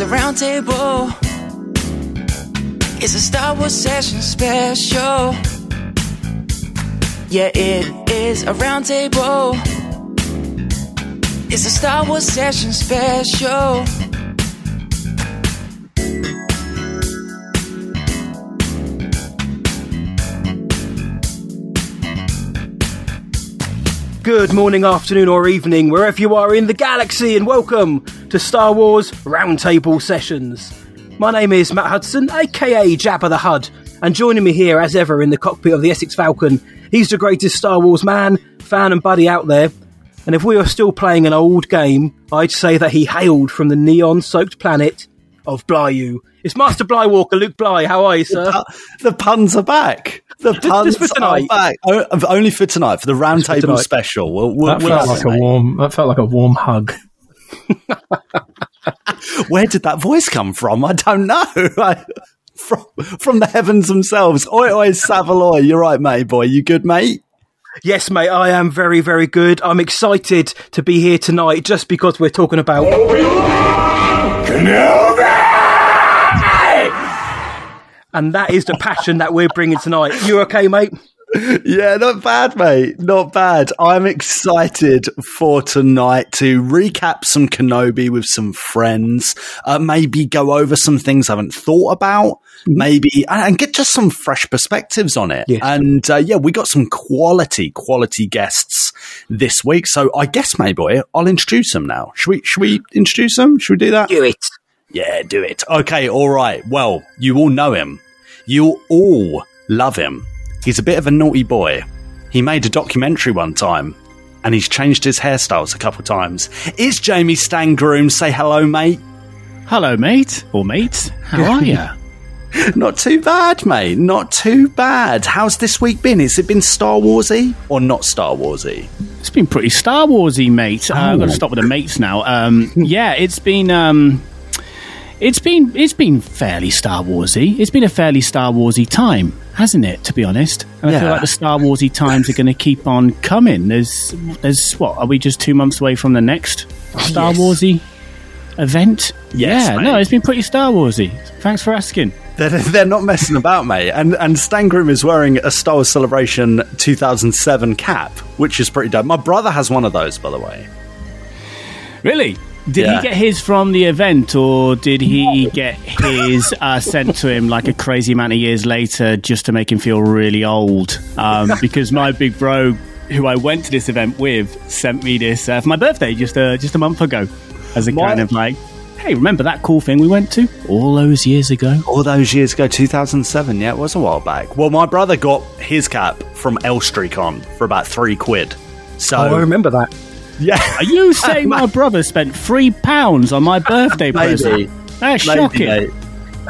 is a roundtable. It's a Star Wars session special. Yeah, it is a roundtable. It's a Star Wars session special. Good morning, afternoon, or evening, wherever you are in the galaxy, and welcome to Star Wars Roundtable Sessions. My name is Matt Hudson, aka Jabba the Hud, and joining me here, as ever, in the cockpit of the Essex Falcon, he's the greatest Star Wars man, fan, and buddy out there. And if we are still playing an old game, I'd say that he hailed from the neon soaked planet of Blyu. It's Master Blywalker, Luke Bly. How are you, sir? The puns are back. The puns just for are back. O- Only for tonight, for the roundtable special. We'll, we'll, That we'll felt like a warm. That felt like a warm hug. Where did that voice come from? I don't know. I- from, from the heavens themselves. Oi, oi, Savaloy. You're right, mate, boy. You good, mate? Yes, mate, I am very, very good. I'm excited to be here tonight just because we're talking about. And that is the passion that we're bringing tonight. You okay, mate? Yeah, not bad, mate. Not bad. I'm excited for tonight to recap some Kenobi with some friends. Uh, maybe go over some things I haven't thought about. Maybe and and get just some fresh perspectives on it. Yes. And uh, yeah, we got some quality, quality guests this week. So I guess, maybe boy, I'll introduce them now. Should we? Should we introduce them? Should we do that? Do it. Yeah, do it. Okay, all right. Well, you all know him. You all love him. He's a bit of a naughty boy. He made a documentary one time, and he's changed his hairstyles a couple times. It's Jamie Stangroom. Say hello, mate. Hello, mate or mates. How are you? Not too bad, mate. Not too bad. How's this week been? Has it been Star Warsy or not Star Warsy? It's been pretty Star Warsy, mate. Uh, I'm going to stop with the mates now. Um, yeah, it's been. Um, it's been it's been fairly Star Warsy. It's been a fairly Star Warsy time, hasn't it? To be honest, and I feel like the Star Warsy times are going to keep on coming. There's there's what are we just two months away from the next Star Yes. Warsy event? Yes, yeah, mate. no, it's been pretty Star Warsy. Thanks for asking. They're, they're not messing about, mate. And and Stangroom is wearing a Star Wars Celebration 2007 cap, which is pretty dope. My brother has one of those, by the way. Really? Did Yeah. he get his from the event, or did he get his uh, sent to him like a crazy amount of years later, just to make him feel really old? Um, because my big bro, who I went to this event with, sent me this uh, for my birthday just uh, just a month ago, as a My- kind of like, hey, remember that cool thing we went to all those years ago? all those years ago, 2007. Yeah, it was a while back. Well, my brother got his cap from ElstreeCon for about three quid. So, Oh, I remember that. Yeah, Are you saying my brother spent three pounds on my birthday maybe, present? That's maybe, shocking. mate.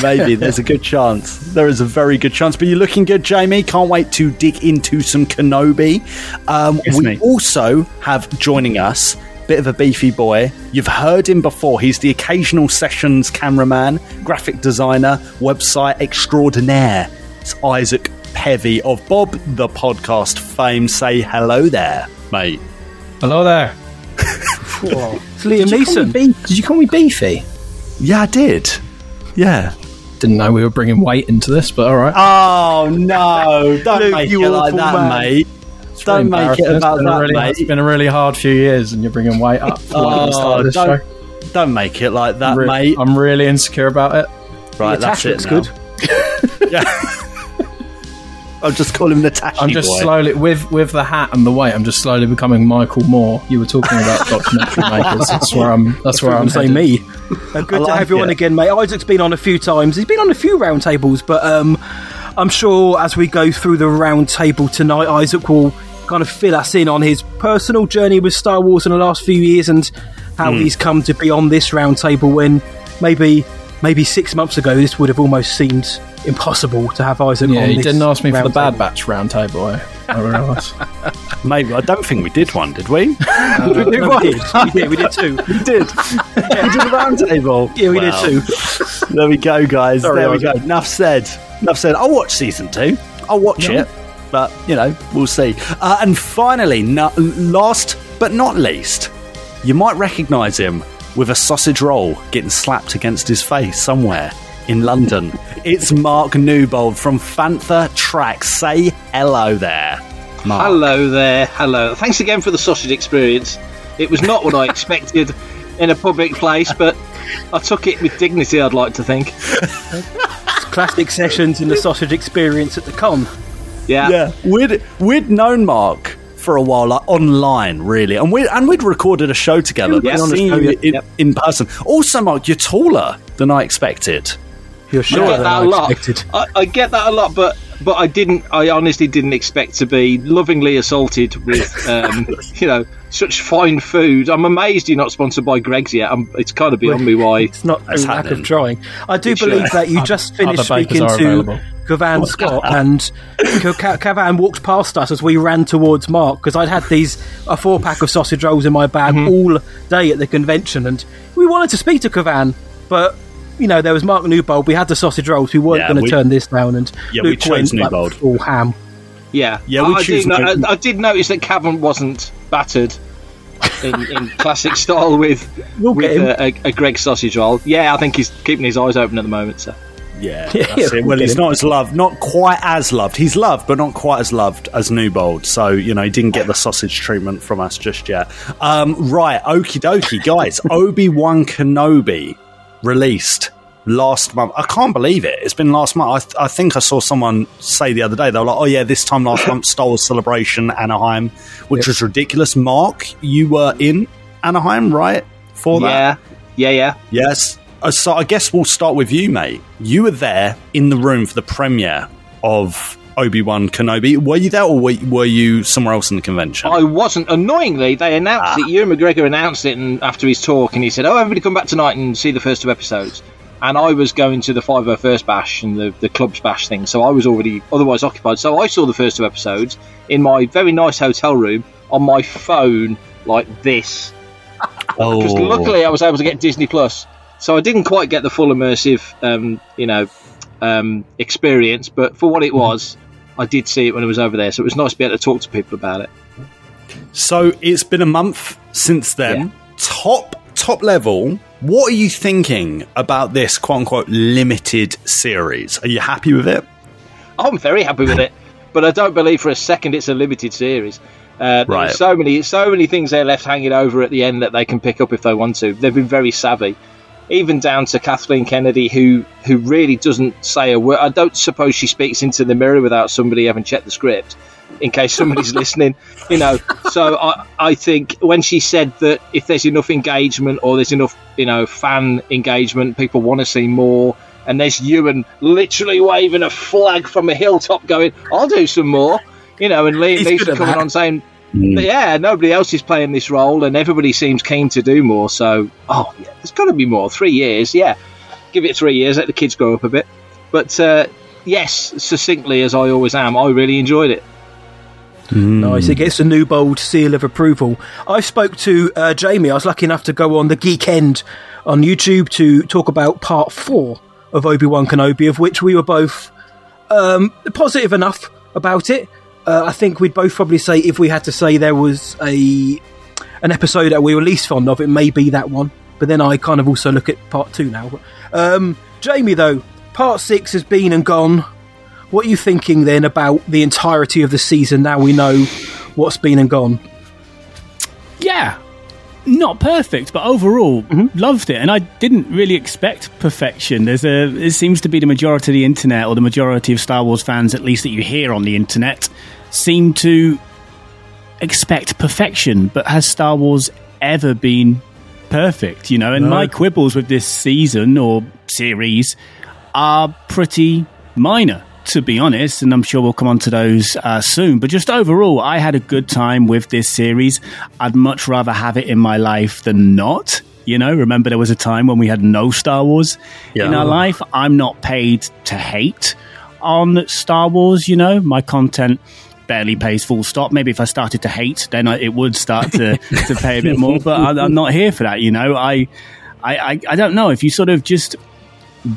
Maybe there's a good chance. There is a very good chance. But you're looking good, Jamie. Can't wait to dig into some Kenobi. Um, Yes, we mate. also have joining us. Bit of a beefy boy. You've heard him before. He's the occasional sessions cameraman, graphic designer, website extraordinaire. It's Isaac Pevy of Bob the Podcast fame. Say hello there, mate. Hello there. It's Liam Did Neeson. me Be- did you call me beefy? Yeah, I did. Yeah. Didn't know we were bringing weight into this, but all right. Oh no! Don't Luke, make you it like awful that, man. mate. It's Don't really make it embarrassing. about it's been that, a really, mate. It's been a really hard few years, and you're bringing weight up. Like the Oh, don't, show. don't make it like that, Re- mate. I'm really insecure about it. right, Your that's it. looks now. good. Yeah. I'll just call him the Tashi I'm just boy. slowly with with the hat and the weight. I'm just slowly becoming Michael Moore. You were talking about documentary makers. That's where I'm. That's where I'm. say me. Uh, good I to have you on again, mate. Isaac's been on a few times. He's been on a few roundtables, but um, I'm sure as we go through the roundtable tonight, Isaac will kind of fill us in on his personal journey with Star Wars in the last few years and how Hmm. he's come to be on this roundtable when maybe maybe six months ago this would have almost seemed impossible to have Isaac Yeah, on he this didn't ask me for the roundtable. Bad Batch round table. I, I realise. Maybe I don't think we did one, did we? No, we did. We did. We did two. we did. we did a round table. Yeah, we Wow. did two. There we go, guys. Sorry, there we go. Enough said. Enough said. I'll watch season two. I'll watch it, but you know, we'll see. Uh, and finally, no, last but not least, you might recognise him with a sausage roll getting slapped against his face somewhere in London. It's Mark Newbold from Fantha Tracks. Say hello there. Mark. Hello there, hello. Thanks again for the sausage experience. It was not what I expected in a public place, but I took it with dignity, I'd like to think. Classic sessions in the sausage experience at the con. Yeah. Yeah, we'd we'd known Mark for a while, like online, really, and we and we'd recorded a show together. Yeah, but on seen show, in, Yep. in person. Also, Mark, you're taller than I expected. You're I sure get than that I a lot. expected. I, I get that a lot, but but I didn't. I honestly didn't expect to be lovingly assaulted with, um, you know, such fine food. I'm amazed you're not sponsored by Greggs yet. I'm, it's kind of beyond me why. It's not That's through lack happening. of trying. I do It should. believe that you just finished speaking to available. Cavan Scott, and Ca- Ca- Cavan walked past us as we ran towards Mark because I'd had these a four pack of sausage rolls in my bag Mm-hmm. all day at the convention, and we wanted to speak to Cavan, but. You know, there was Mark Newbold. We had the sausage rolls. We weren't Yeah, going to we- turn this down. And Yeah, we Luke chose went, like, Newbold. full ham. Yeah, Yeah, we I, I, did, no- no- I, I did notice that Cavan wasn't battered in, in classic style with We'll with a, a, a Greg sausage roll. Yeah, I think he's keeping his eyes open at the moment. So Yeah, Yeah, that's it. we'll Well, he's him. not as loved, not quite as loved. He's loved, but not quite as loved as Newbold. So you know, he didn't get the sausage treatment from us just yet. Um, right, okie dokie, guys. Obi Wan Kenobi released last month. I can't believe it. It's been last month. I, th- I think I saw someone say the other day they were like, "Oh yeah, this time last month, stole Celebration Anaheim," which was ridiculous. Mark, you were in Anaheim, right? For that. yeah, yeah, yeah. Yes. Uh, so I guess we'll start with you, mate. You were there in the room for the premiere of Obi Wan Kenobi. Were you there, or were, were you somewhere else in the convention? I wasn't. Annoyingly, they announced it. Ewan McGregor announced it, and after his talk, and he said, "Oh, everybody come back tonight and see the first two episodes." And I was going to the 501st bash and the, the club's bash thing, so I was already otherwise occupied. So I saw the first two episodes in my very nice hotel room on my phone, like this. oh, Because luckily I was able to get Disney Plus, so I didn't quite get the full immersive, um, you know, um, experience. But for what it was, I did see it when I was over there, so it was nice to be able to talk to people about it. so it's been a month since then. Yeah. Top top level. What are you thinking about this quote unquote limited series? Are you happy with it? I'm very happy with it, but I don't believe for a second it's a limited series. Uh, Right. So many, so many things they're left hanging over at the end that they can pick up if they want to. They've been very savvy, even down to Kathleen Kennedy, who who really doesn't say a word. I don't suppose she speaks into the mirror without somebody having checked the script, in case somebody's listening. You know, so I I think when she said that if there's enough engagement or there's enough you know fan engagement, people want to see more. And there's Ewan literally waving a flag from a hilltop, going, "I'll do some more," you know. And Liam Neeson coming on saying, but yeah, nobody else is playing this role, and everybody seems keen to do more. So, oh, yeah, there's got to be more. Three years, yeah. Give it three years, let the kids grow up a bit. But uh, yes, succinctly as I always am, I really enjoyed it. Nice. It gets a Newbold seal of approval. I spoke to uh, Jamie. I was lucky enough to go on the Geek End on YouTube to talk about part four of Obi Wan Kenobi, of which we were both um, positive enough about it. Uh, I think we'd both probably say if we had to say there was a an episode that we were least fond of, it may be that one. But then I kind of also look at part two now. Um, Jamie, though, part six has been and gone. What are you thinking then about the entirety of the season now we know what's been and gone? Yeah. Not perfect, but overall loved it, and I didn't really expect perfection. There's a it seems to be the majority of the internet, or the majority of Star Wars fans, at least that you hear on the internet, seem to expect perfection. But has Star Wars ever been perfect? You know, and my quibbles with this season or series are pretty minor, to be honest, and I'm sure we'll come on to those uh, soon. But just overall, I had a good time with this series. I'd much rather have it in my life than not. You know, remember there was a time when we had no Star Wars in our life. I'm not paid to hate on Star Wars, you know, my content barely pays full stop. Maybe if I started to hate, then I, it would start to, to pay a bit more. But I, I'm not here for that, you know. I, I, I, I don't know if you sort of just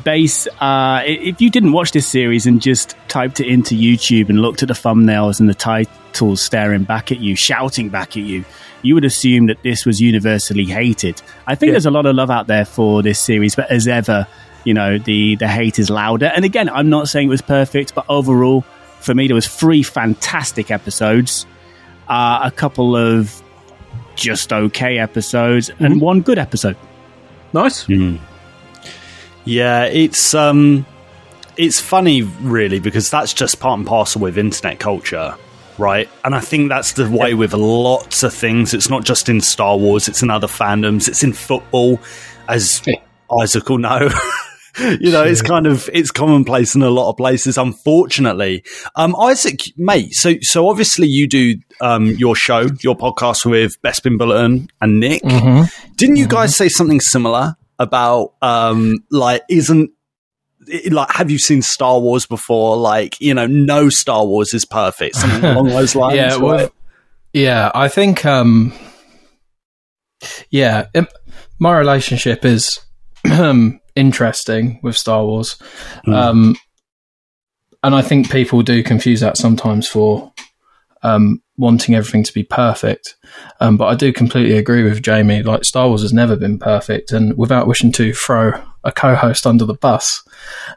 base uh, if you didn't watch this series and just typed it into YouTube and looked at the thumbnails and the titles staring back at you, shouting back at you, you would assume that this was universally hated. I think Yeah. there's a lot of love out there for this series, but as ever, you know, the the hate is louder. And again, I'm not saying it was perfect, but overall, for me, there was three fantastic episodes, uh, a couple of just okay episodes, and one good episode. Nice. Yeah, it's um, it's funny really because that's just part and parcel with internet culture, right? And I think that's the way with lots of things. It's not just in Star Wars; it's in other fandoms. It's in football, as Isaac will know. you know, it's kind of it's commonplace in a lot of places. Unfortunately, um, Isaac, mate. So, so obviously you do um your show, your podcast with Bespin Bulletin and Nick. Didn't you guys say something similar about um like isn't it- like have you seen Star Wars before? Like you know, no Star Wars is perfect. Something along those lines. yeah, well, right? yeah, I think, um, yeah, im- my relationship is um, interesting with Star Wars, um, and I think people do confuse that sometimes for um, wanting everything to be perfect. Um, but I do completely agree with Jamie. Like Star Wars has never been perfect, and without wishing to throw a co-host under the bus,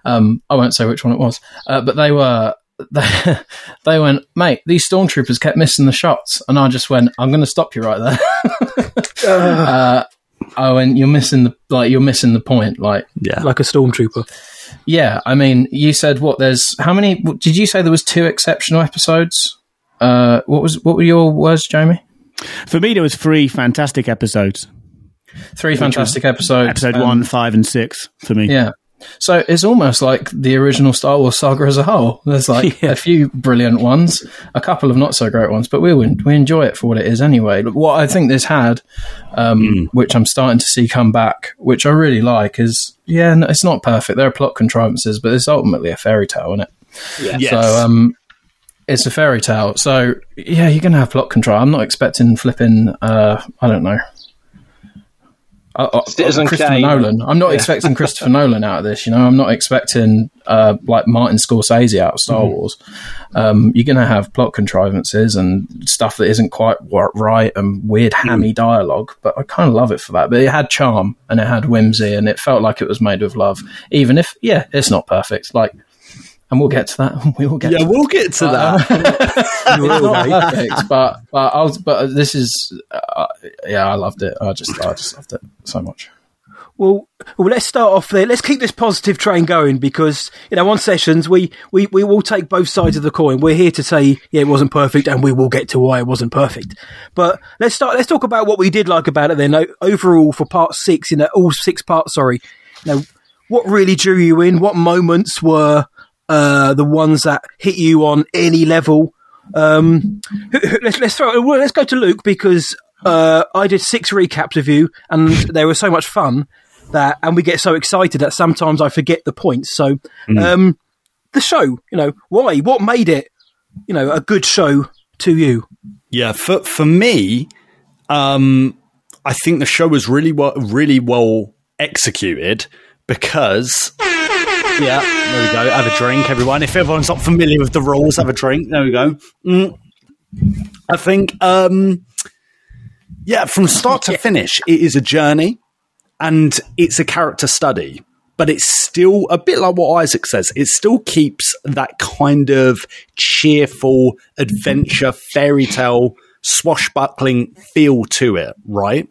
um, I won't say which one it was, uh, but they were. They, they went, mate. These stormtroopers kept missing the shots, and I just went, "I'm going to stop you right there." uh, I and "You're missing the like. You're missing the point. Like, yeah. Like a stormtrooper. yeah. I mean, you said what? There's how many? Did you say there was two exceptional episodes? Uh, what was what were your words, Jamie? For me, there was three fantastic episodes. Three fantastic episodes. Episode um, one, five, and six for me. Yeah. So it's almost like the original Star Wars saga as a whole. There's like Yeah. a few brilliant ones, a couple of not so great ones, but we we enjoy it for what it is anyway. What I think this had, um, which I'm starting to see come back, which I really like, is yeah, no, it's not perfect. There are plot contrivances, but it's ultimately a fairy tale, isn't it? Yes. So um, it's a fairy tale. So yeah, you're gonna have plot control. I'm not expecting flipping. Uh, I don't know. Uh, uh, Citizen Christopher Kane. Nolan. I'm not expecting Christopher Nolan out of this. You know, I'm not expecting uh, like Martin Scorsese out of Star Wars. Um, you're going to have plot contrivances and stuff that isn't quite right and weird hammy dialogue. But I kind of love it for that. But it had charm and it had whimsy and it felt like it was made with love. Even if, yeah, it's not perfect. Like, and we'll get to that. We will get. Yeah, to we'll get to that. it's not perfect, but but I was, but this is uh, yeah, I loved it. I just I just loved it so much. Well, well, let's start off there. Let's keep this positive train going because you know on sessions we we we will take both sides of the coin. We're here to say yeah it wasn't perfect, and we will get to why it wasn't perfect. But let's start. Let's talk about what we did like about it. Then overall for part six, you know, all six parts. Sorry, you know, what really drew you in? What moments were uh, the ones that hit you on any level? Um, let's let's throw. Let's go to Luke because uh, I did six recaps of you, and they were so much fun that, and we get so excited that sometimes I forget the points. So, um, the show, you know, why? What made it, you know, a good show to you? Yeah, for for me, um, I think the show was really well, really well executed because. Yeah, there we go. Have a drink, everyone. If everyone's not familiar with the rules, have a drink. There we go. Mm. I think, um, yeah, from start to finish, it is a journey and it's a character study. But it's still a bit like what Isaac says. It still keeps that kind of cheerful adventure, fairy tale, swashbuckling feel to it, right?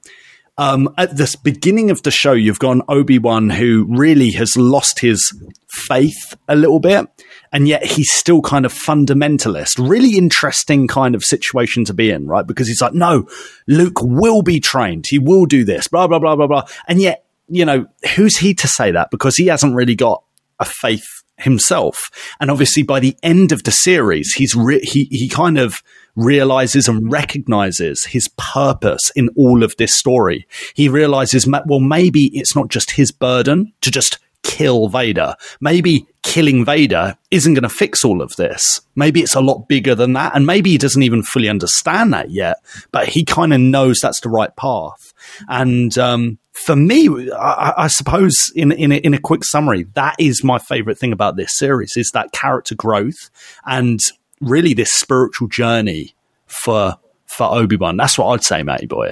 Um, at the beginning of the show, you've got Obi Wan who really has lost his faith a little bit, and yet he's still kind of fundamentalist. Really interesting kind of situation to be in, right? Because he's like, no, Luke will be trained. He will do this, blah, blah, blah, blah, blah. And yet, you know, who's he to say that? Because he hasn't really got a faith himself. And obviously, by the end of the series, he's re- he he kind of realizes and recognizes his purpose in all of this story. He realizes, well, maybe it's not just his burden to just kill Vader. Maybe killing Vader isn't going to fix all of this. Maybe it's a lot bigger than that. And maybe he doesn't even fully understand that yet, but he kind of knows that's the right path. And, um, for me, I, I suppose in, in a, in a quick summary, that is my favorite thing about this series is that character growth and really this spiritual journey for for Obi Wan. That's what I'd say, Matty boy.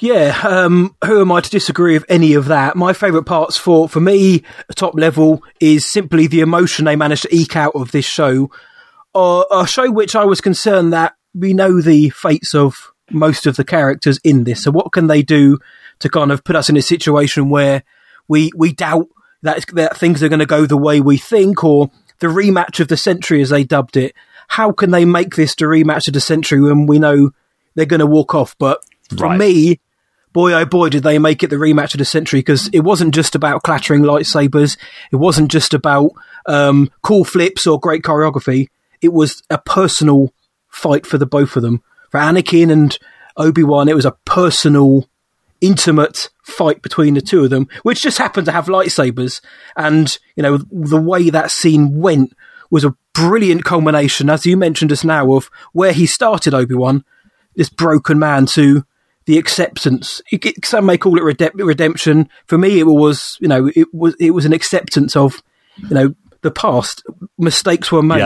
Yeah, um, who am I to disagree with any of that? My favourite parts for, for me, top level, is simply the emotion they managed to eke out of this show. Uh, a show which I was concerned that we know the fates of most of the characters in this. So what can they do to kind of put us in a situation where we we doubt that, that things are going to go the way we think, or the rematch of the century, as they dubbed it. How can they make this the rematch of the century when we know they're going to walk off? But for Right. me, boy oh boy, did they make it the rematch of the century because it wasn't just about clattering lightsabers. It wasn't just about um, cool flips or great choreography. It was a personal fight for the both of them. For Anakin and Obi Wan, it was a personal, intimate fight between the two of them, which just happened to have lightsabers. And you know the way that scene went was a brilliant culmination, as you mentioned just now, of where he started Obi Wan, this broken man, to the acceptance. It, it- some may call it redep- redemption. For me, it was you know it was it was an acceptance of you know the past. Mistakes were made.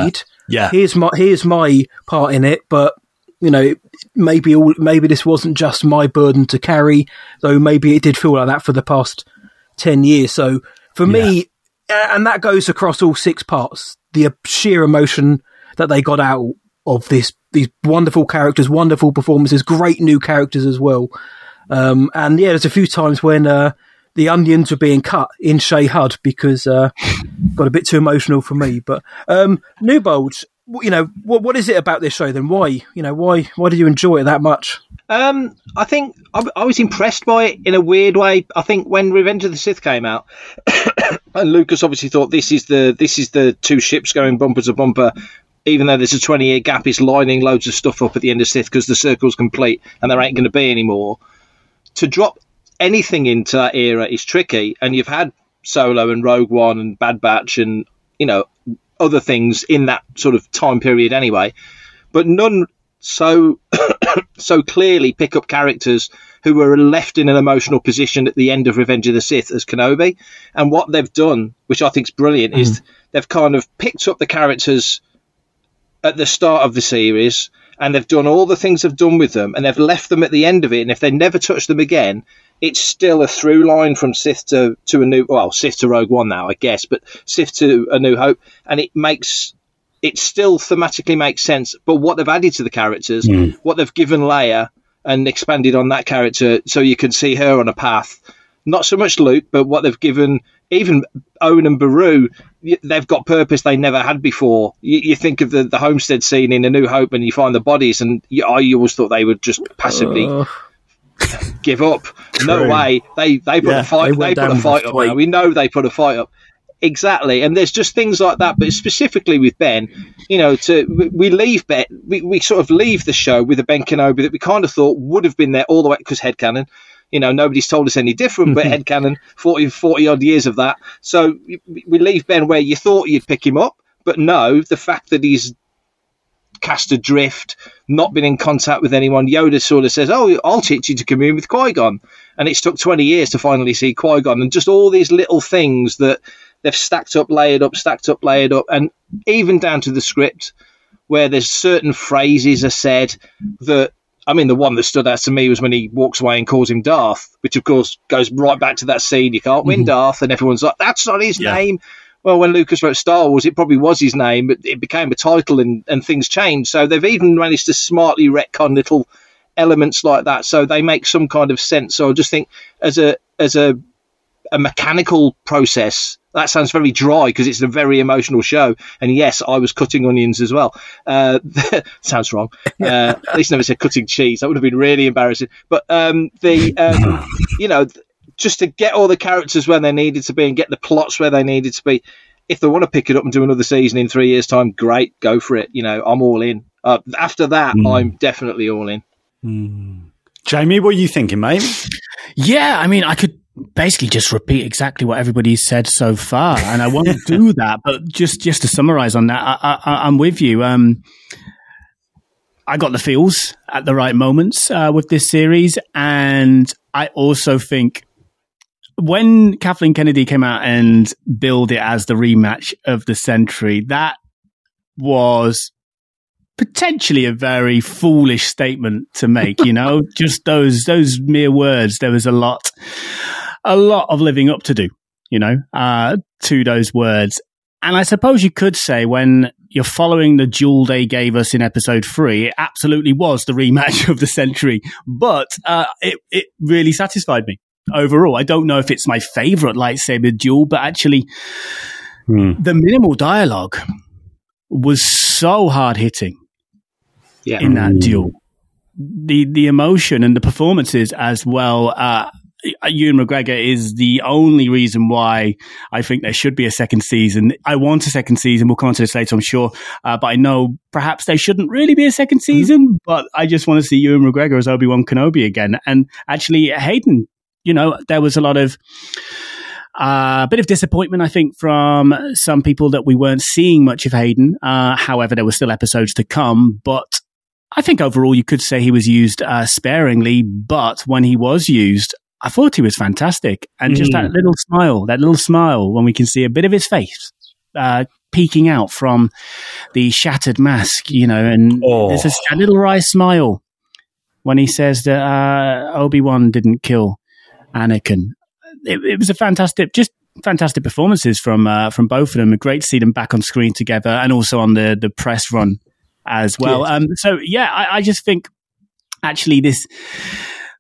Yeah. Here's my here's my part in it, but you know maybe all maybe this wasn't just my burden to carry, though maybe it did feel like that for the past ten years. So for me, and that goes across all six parts. The sheer emotion that they got out of this, these wonderful characters, wonderful performances, great new characters as well. Um, and yeah, there's a few times when uh, the onions were being cut in Chez Hud because uh, got a bit too emotional for me. But um, Newbold, you know, what what is it about this show then? Why, you know, why why did you enjoy it that much? Um, I think I, I was impressed by it in a weird way. I think when Revenge of the Sith came out, and Lucas obviously thought this is the this is the two ships going bumper to bumper. Even though there's a 20 year gap, it's lining loads of stuff up at the end of Sith because the circle's complete and there ain't going to be any more. To drop anything into that era is tricky, and you've had Solo and Rogue One and Bad Batch and you know other things in that sort of time period anyway, but none so so clearly pick up characters who were left in an emotional position at the end of Revenge of the Sith as Kenobi. And what they've done, which I think is brilliant, is mm-hmm. they've kind of picked up the characters at the start of the series and they've done all the things they've done with them and they've left them at the end of it. And if they never touch them again, it's still a through line from Sith to, to a new, well, Sith to Rogue One now, I guess, but Sith to A New Hope. And it makes it still thematically makes sense. But what they've added to the characters, what they've given Leia and expanded on that character, so you can see her on a path. Not so much Luke, but what they've given even Owen and Beru, they've got purpose they never had before. You, you think of the, the homestead scene in A New Hope, and you find the bodies, and you, I always thought they would just passively Uh, give up. No way. They they put Yeah, a fight. they They, put a fight up. Now. We know they put a fight up. Exactly, and there's just things like that. But specifically with Ben, you know, to we- leave Ben, we, we sort of leave the show with a Ben Kenobi that we kind of thought would have been there all the way because headcanon. You know, nobody's told us any different, but headcanon, 40, 40 odd years of that. So we leave Ben where you thought you'd pick him up, but no, the fact that he's cast adrift, not been in contact with anyone. Yoda sort of says, "Oh, I'll teach you to commune with Qui Gon," and it's took twenty years to finally see Qui Gon, and just all these little things that they've stacked up, layered up, stacked up, layered up, and even down to the script where there's certain phrases are said that. I mean, the one that stood out to me was when he walks away and calls him Darth, which of course goes right back to that scene. You can't win mm-hmm. Darth, and everyone's like, "That's not his Yeah. name." Well, when Lucas wrote Star Wars, it probably was his name, but it became a title and, and things changed. So they've even managed to smartly retcon little elements like that, so they make some kind of sense. So I just think as a as a a mechanical process, that sounds very dry because it's a very emotional show. And yes, I was cutting onions as well. Uh, sounds wrong. Uh, at least never said cutting cheese. That would have been really embarrassing. But um, the um, you know just to get all the characters where they needed to be and get the plots where they needed to be. If they want to pick it up and do another season in three years' time, great, go for it. You know, I'm all in. Uh, after that, I'm definitely all in. Jamie, what are you thinking, mate? Yeah, I mean, I could basically just repeat exactly what everybody's said so far, and I want to do that. But just just to summarize on that, I, I, I'm with you. Um, I got the feels at the right moments uh, with this series, and I also think when Kathleen Kennedy came out and billed it as the rematch of the century, that was potentially a very foolish statement to make. You know, just those those mere words. There was a lot, a lot of living up to do. You know, uh, to those words, and I suppose you could say when you're following the duel they gave us in episode three, it absolutely was the rematch of the century. But uh, it it really satisfied me overall. I don't know if it's my favorite lightsaber duel, but actually, the minimal dialogue was so hard hitting Yeah. in that duel. The the emotion and the performances as well. Uh, Ewan McGregor is the only reason why I think there should be a second season. I want a second season. We'll come on to this later, I'm sure. Uh, but I know perhaps there shouldn't really be a second season. But I just want to see Ewan McGregor as Obi Wan Kenobi again. And actually, Hayden, you know, there was a lot of uh, a bit of disappointment, I think, from some people that we weren't seeing much of Hayden. Uh, however, there were still episodes to come, but I think overall you could say he was used uh, sparingly. But when he was used, I thought he was fantastic, and just that little smile, that little smile when we can see a bit of his face uh, peeking out from the shattered mask, you know, and Oh. there's this, a little wry smile when he says that uh, Obi Wan didn't kill Anakin. It, it was a fantastic, just fantastic performances from uh, from both of them. Great to see them back on screen together, and also on the the press run as well. Um, so yeah, I, I just think actually this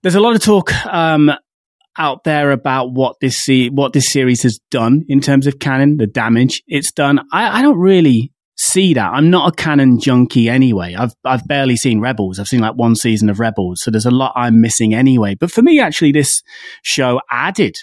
there's a lot of talk um, out there about what this se- what this series has done in terms of canon, the damage it's done. I, I don't really see that. I'm not a canon junkie anyway. I've I've barely seen Rebels. I've seen like one season of Rebels, so there's a lot I'm missing anyway. But for me, actually, this show added.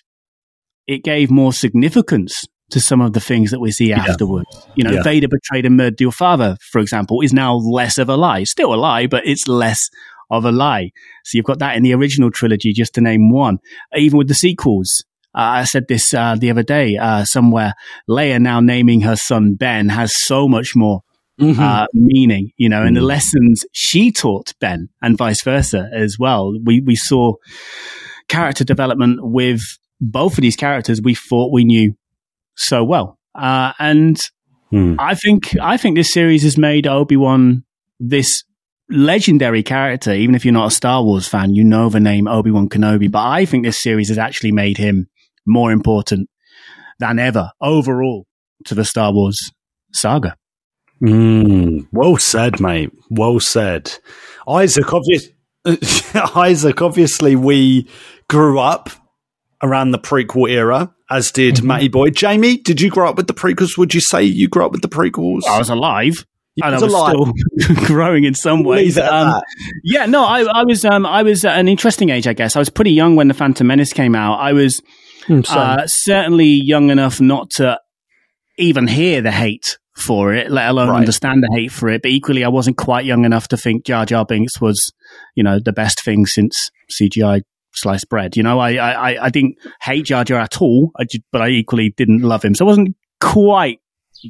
It gave more significance to some of the things that we see afterwards. You know, Yeah. Vader betrayed and murdered your father, for example, is now less of a lie. Still a lie, but it's less of a lie. So you've got that in the original trilogy, just to name one. Even with the sequels, I said this uh, the other day uh, somewhere. Leia now naming her son Ben has so much more uh, meaning, you know, and the lessons she taught Ben and vice versa as well. We we saw character development with both of these characters we thought we knew so well, uh, and Hmm. I think I think this series has made Obi Wan this legendary character. Even if you're not a Star Wars fan, you know the name Obi Wan Kenobi. But I think this series has actually made him more important than ever overall to the Star Wars saga. Mm, well said, mate. Well said. Isaac, obvious, Isaac, obviously, we grew up around the prequel era, as did Matty Boy. Jamie, did you grow up with the prequels? Would you say you grew up with the prequels? I was alive. I was alive. still growing in some ways. Leave it at Um, yeah, no, I, I was um, I was at an interesting age, I guess. I was pretty young when the Phantom Menace came out. I was uh, certainly young enough not to even hear the hate for it, let alone Right. understand the hate for it. But equally, I wasn't quite young enough to think Jar Jar Binks was, you know, the best thing since CGI sliced bread. You know, I I, I- I didn't hate Jar Jar at all, I ju- but I equally didn't love him. So I wasn't quite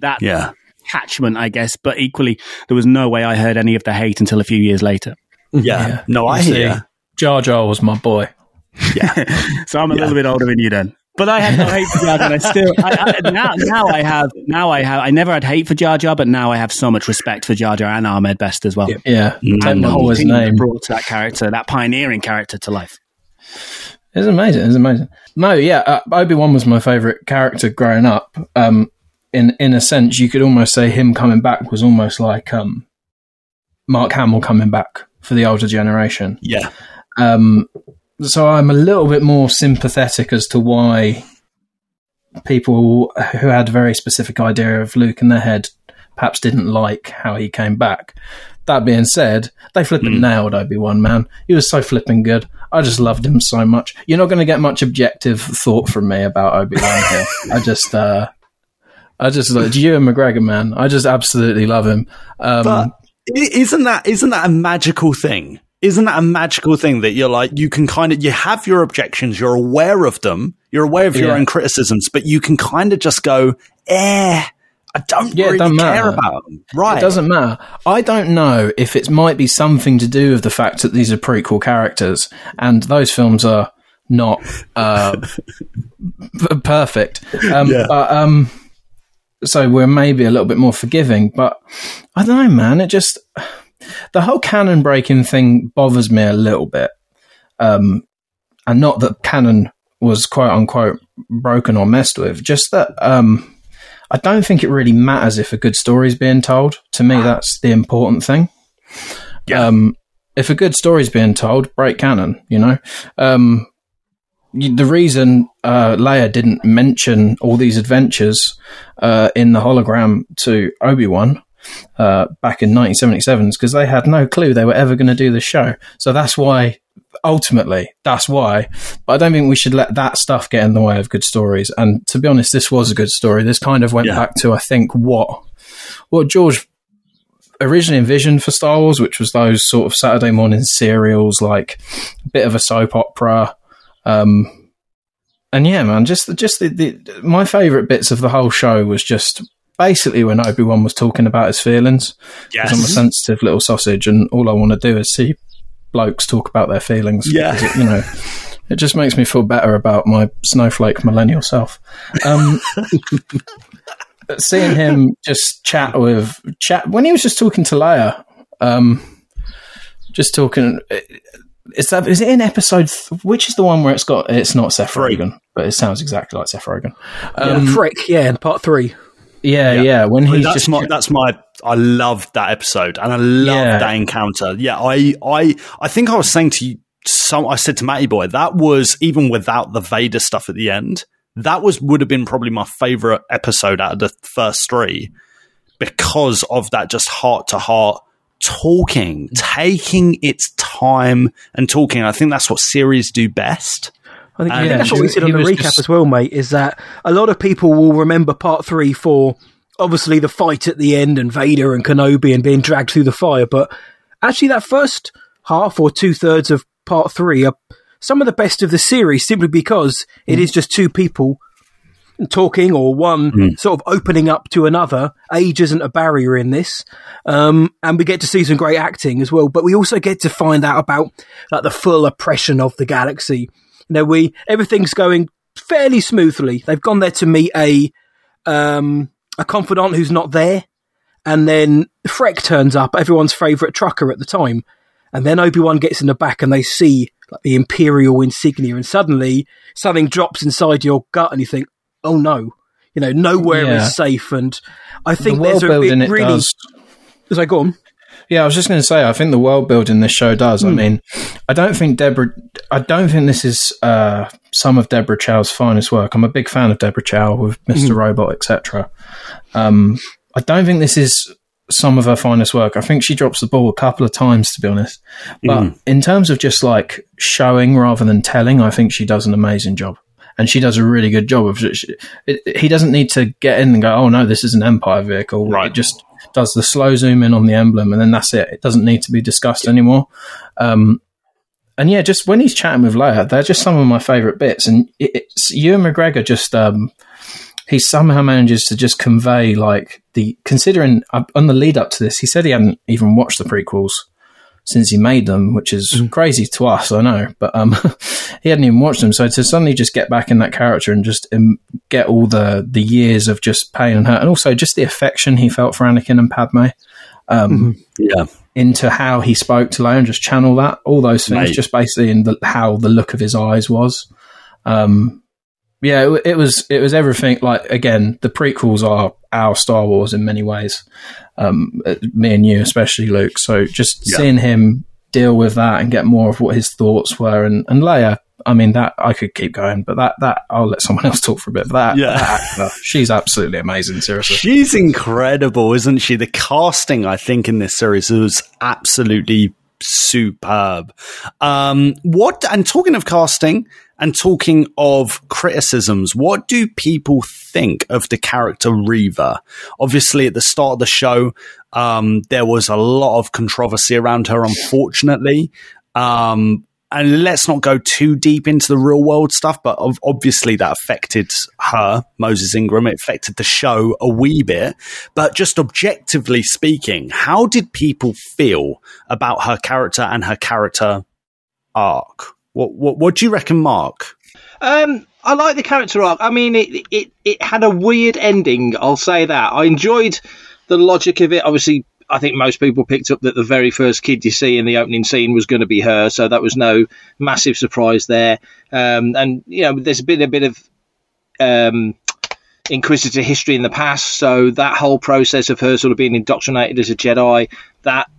that Yeah. attachment, I guess. But equally, there was no way I heard any of the hate until a few years later. Yeah. Yeah. No, I hear. see, Jar Jar was my boy. So I'm a little bit older than you then. But I had no hate for Jar Jar. I still I, I, now now I have now I have I never had hate for Jar Jar, but now I have so much respect for Jar Jar and Ahmed Best as well. Yeah, And and the whole his team that name. brought that character, that pioneering character, to life. It's amazing. It's amazing. No, yeah, uh, Obi Wan was my favorite character growing up. Um, in in a sense, you could almost say him coming back was almost like um, Mark Hamill coming back for the older generation. Yeah. Um, so I'm a little bit more sympathetic as to why people who had a very specific idea of Luke in their head perhaps didn't like how he came back. That being said, they flipping nailed Obi Wan, man. He was so flipping good. I just loved him so much. You're not going to get much objective thought from me about Obi Wan here. I just, uh, I just like and McGregor, man. I just absolutely love him. Um, But isn't that isn't that a magical thing? Isn't that a magical thing that you're like you can kind of you have your objections, you're aware of them, you're aware of your own criticisms, but you can kind of just go, eh, I don't Yeah, really doesn't care matter. about them. Right? It doesn't matter. I don't know if it might be something to do with the fact that these are prequel characters, and those films are not uh, perfect. Um, Yeah. But um, so we're maybe a little bit more forgiving. But I don't know, man. It just the whole canon breaking thing bothers me a little bit. Um, and not that canon was quote unquote broken or messed with, just that um, I don't think it really matters if a good story is being told. To me, that's the important thing. Yeah. Um, if a good story is being told, break canon, you know? Um, the reason uh, Leia didn't mention all these adventures uh, in the hologram to Obi Wan uh, back in 1977 is because they had no clue they were ever going to do the show. So that's why, ultimately, that's why. But I don't think we should let that stuff get in the way of good stories. And to be honest, this was a good story. This kind of went Yeah. back to, I think, what what George originally envisioned for Star Wars, which was those sort of Saturday morning serials, like a bit of a soap opera. Um, and yeah, man, just just the, the my favorite bits of the whole show was just basically when Obi Wan was talking about his feelings. 'Cause I'm a sensitive little sausage, and all I want to do is see blokes talk about their feelings. Yeah. it, you know, it just makes me feel better about my snowflake millennial self. Um, but seeing him just chat with chat when he was just talking to Leia, um, just talking. Is that is it in episode? Th- which is the one where it's got? It's not Seth Three. Rogen, but it sounds exactly like Seth Rogen. Um, Um, Freck, yeah, in part three. Yeah, Yeah. yeah, When he's that's just my that's my I loved that episode and I loved Yeah. that encounter. Yeah, I I I think I was saying to you some I said to Matty Boy that was even without the Vader stuff at the end. That was would have been probably my favorite episode out of the first three because of that just heart to heart talking, mm. taking its time and talking. I think that's what series do best. I think, I think that's what we said on the recap just- as well, mate. Is that a lot of people will remember part three for obviously the fight at the end and Vader and Kenobi and being dragged through the fire, but actually that first half or two thirds of part three are some of the best of the series simply because it is just two people talking or one sort of opening up to another. Age isn't a barrier in this. Um, and we get to see some great acting as well, but we also get to find out about like the full oppression of the galaxy. You know, we, everything's going fairly smoothly. They've gone there to meet a, um, a confidant who's not there. And then Freck turns up, everyone's favourite trucker at the time. And then Obi Wan gets in the back and they see like the Imperial insignia, and suddenly something drops inside your gut, and you think, "Oh no!" You know, nowhere Yeah. is safe. And I think world there's a it really. does. As I go on, Yeah, I was just going to say, I think the world building this show does. I mean, I don't think Deborah, I don't think this is uh, some of Deborah Chow's finest work. I'm a big fan of Deborah Chow with mister Robot, etc. Um, I don't think this is some of her finest work. I think she drops the ball a couple of times, to be honest. But in terms of just like showing rather than telling, I think she does an amazing job. And she does a really good job of. She, it, he doesn't need to get in and go, "Oh no, this is an Empire vehicle." Right. It just does the slow zoom in on the emblem, and then that's it. It doesn't need to be discussed anymore. Um, and yeah, just when he's chatting with Leia, they're just some of my favourite bits. And it, it's Ewan McGregor just um, he somehow manages to just convey like the considering uh, on the lead up to this, he said he hadn't even watched the prequels since he made them, which is crazy to us, I know, but um, he hadn't even watched them. So to suddenly just get back in that character and just um, get all the the years of just pain and hurt, and also just the affection he felt for Anakin and Padme. Um, Yeah. into how he spoke to Leia and just channel that, all those things, Mate. just basically in the, how the look of his eyes was. Um, yeah, it, it was it was everything. Like again, the prequels are our Star Wars in many ways. Um, uh, me and you, especially Luke. So just Yeah. seeing him deal with that and get more of what his thoughts were, and and Leia. I mean that I could keep going, but that that I'll let someone else talk for a bit. But that, Yeah. that actor, she's absolutely amazing. Seriously, She's incredible, isn't she? The casting, I think, in this series was absolutely superb. Um, what and talking of casting and talking of criticisms, what do people think of the character Reva? Obviously, at the start of the show, um, there was a lot of controversy around her, unfortunately. Um, and let's not go too deep into the real world stuff, but obviously that affected her, Moses Ingram. It affected the show a wee bit. But just objectively speaking, how did people feel about her character and her character arc? What what, what do you reckon, Mark? Um, I like the character arc. I mean, it, it it had a weird ending. I'll say that. I enjoyed the logic of it. Obviously, I think most people picked up that the very first kid you see in the opening scene was going to be her, so that was no massive surprise there. Um, and you know, there's been a bit of um, Inquisitor history in the past, so that whole process of her sort of being indoctrinated as a Jedi, that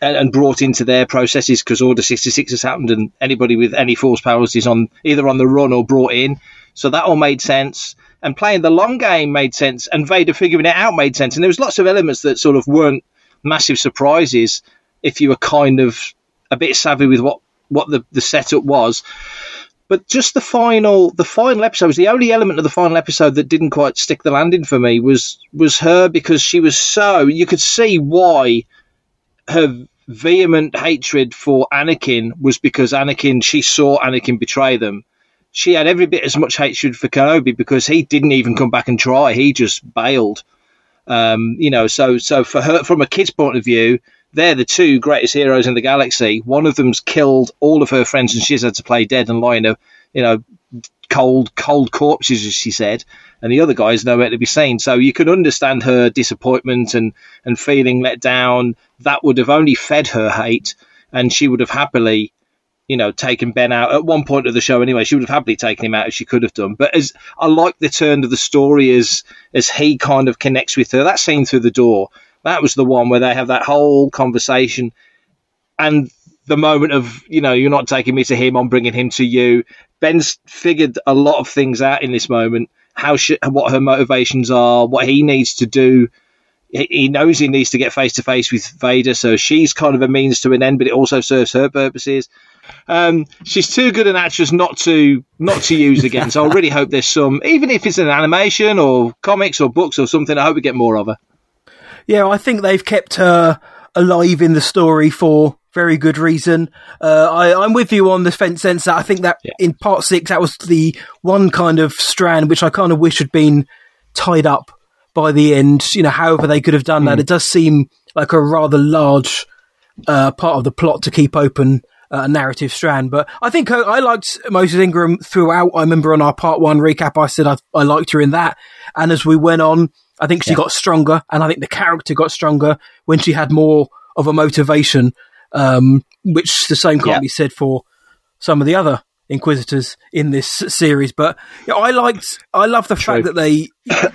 and, and brought into their processes because Order 66 has happened and anybody with any force powers is on either on the run or brought in. So that all made sense. And playing the long game made sense, and Vader figuring it out made sense. And there was lots of elements that sort of weren't massive surprises if you were kind of a bit savvy with what what the, the setup was. But just the final the final episode was the only element of the final episode that didn't quite stick the landing for me was was her because she was so you could see why her vehement hatred for Anakin was because Anakin she saw Anakin betray them. She had every bit as much hatred for Kenobi because he didn't even come back and try. He just bailed. Um, you know, so so for her from a kid's point of view, they're the two greatest heroes in the galaxy. One of them's killed all of her friends and she's had to play dead and lie in a you know cold cold corpses as she said and the other guy is nowhere to be seen. So you can understand her disappointment and, and feeling let down. That would have only fed her hate, and she would have happily, you know, taken Ben out at one point of the show. Anyway, she would have happily taken him out if she could have done. But as I like the turn of the story as as he kind of connects with her. That scene through the door, that was the one where they have that whole conversation, and the moment of you know you're not taking me to him, I'm bringing him to you. Ben's figured a lot of things out in this moment how she, what her motivations are, what he needs to do. He knows he needs to get face to face with Vader, so she's kind of a means to an end, but it also serves her purposes. Um, she's too good an actress not to not to use again. so I really hope there's some, even if it's an animation or comics or books or something. I hope we get more of her. Yeah, I think they've kept her alive in the story for very good reason. Uh, I, am with you on the fence sense that I think that yeah. in part six, that was the one kind of strand which I kind of wish had been tied up by the end. You know, however they could have done mm. that. Hmm. It does seem like a rather large uh, part of the plot to keep open uh, a narrative strand. But I think I, I, liked Moses Ingram throughout. I remember on our part one recap, I said I, I liked her in that. And as we went on, I think she yeah. got stronger, and I think the character got stronger when she had more of a motivation um, which the same can't yeah. be said for some of the other Inquisitors in this series. But you know, I liked, I love the True. fact that they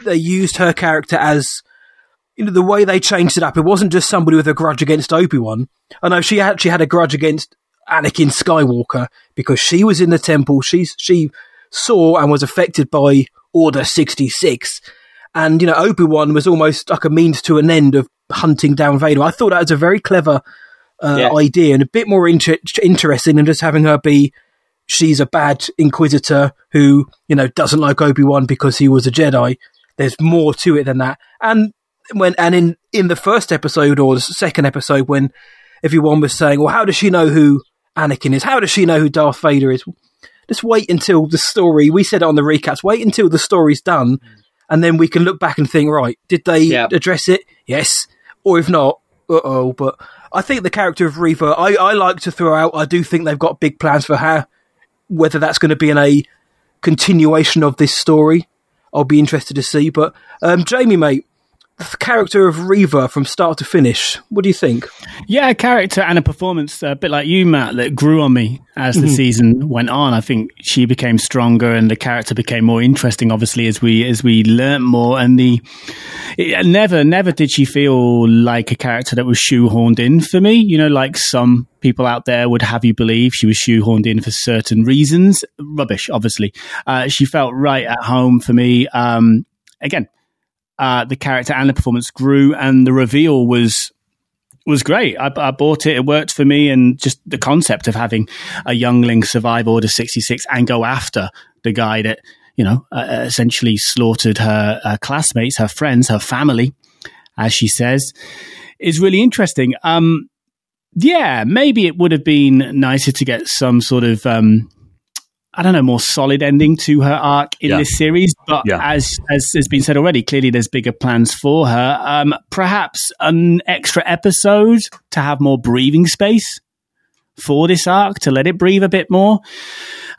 they used her character as you know the way they changed it up. It wasn't just somebody with a grudge against Obi Wan. I know she actually had a grudge against Anakin Skywalker because she was in the temple. She she saw and was affected by Order sixty six. And you know, Obi Wan was almost like a means to an end of hunting down Vader. I thought that was a very clever uh, yeah. idea and a bit more inter- interesting than just having her be she's a bad inquisitor who you know doesn't like Obi Wan because he was a Jedi. There's more to it than that. And when and in in the first episode or the second episode when everyone was saying, "Well, how does she know who Anakin is? How does she know who Darth Vader is?" Just wait until the story. We said it on the recaps. Wait until the story's done, and then we can look back and think, right, did they yep. address it? Yes, or if not, uh oh. But I think the character of Reva, I, I like to throw out. I do think they've got big plans for her. Whether that's going to be in a continuation of this story, I'll be interested to see. But um, Jamie, mate, character of Reva from start to finish. What do you think? Yeah, a character and a performance, a bit like you, Matt, that grew on me as the mm-hmm. season went on. I think she became stronger and the character became more interesting. Obviously, as we as we learnt more, and the it, never never did she feel like a character that was shoehorned in for me. You know, like some people out there would have you believe she was shoehorned in for certain reasons. Rubbish, obviously. Uh, she felt right at home for me. Um, again, uh, the character and the performance grew, and the reveal was was great. I, I, bought it; it worked for me, and just the concept of having a youngling survive Order sixty six and go after the guy that you know uh, essentially slaughtered her uh, classmates, her friends, her family, as she says, is really interesting. Um, yeah, maybe it would have been nicer to get some sort of um, I don't know, more solid ending to her arc in yeah. this series. But yeah. as as has been said already, clearly there's bigger plans for her. Um, perhaps an extra episode to have more breathing space for this arc to let it breathe a bit more.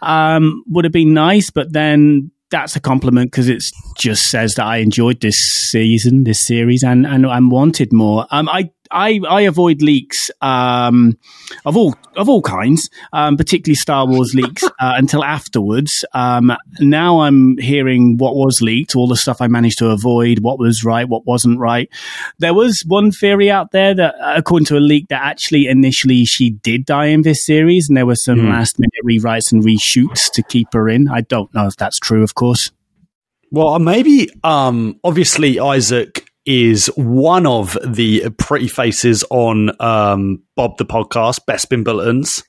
um, would have been nice, but then that's a compliment because it just says that I enjoyed this season, this series, and and, and wanted more. Um, I I, I avoid leaks um, of all of all kinds, um, particularly Star Wars leaks, uh, until afterwards. Um, now I'm hearing what was leaked, all the stuff I managed to avoid, what was right, what wasn't right. There was one theory out there that, according to a leak, that actually initially she did die in this series, and there were some Mm. last minute rewrites and reshoots to keep her in. I don't know if that's true, of course. Well, maybe, um, obviously, Isaac is one of the pretty faces on um, Bob the podcast, Bespin Bulletins.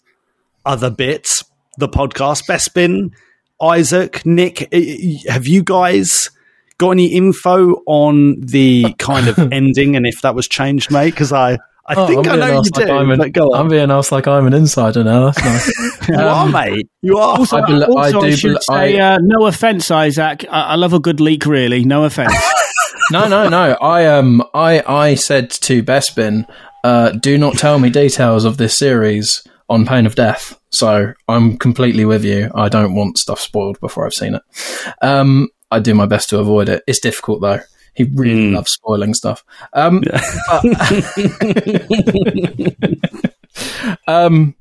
Other bits, the podcast, Bespin, Isaac, Nick. eh, Have you guys got any info on the kind of ending and if that was changed, mate? Because I, I Oh, think I'm I being know you asked like do. I'm an- go I'm being asked like I'm an insider now. That's nice. you are, mate. You are. Also, I bel- also, I, do should bel- say, I- uh, no offense, Isaac. I, I love a good leak, really. No offense. No, no, no. I um, I I said to Bespin, uh, do not tell me details of this series on pain of death. So I'm completely with you. I don't want stuff spoiled before I've seen it. Um, I do my best to avoid it. It's difficult though. He really Mm. loves spoiling stuff. Um, but- um,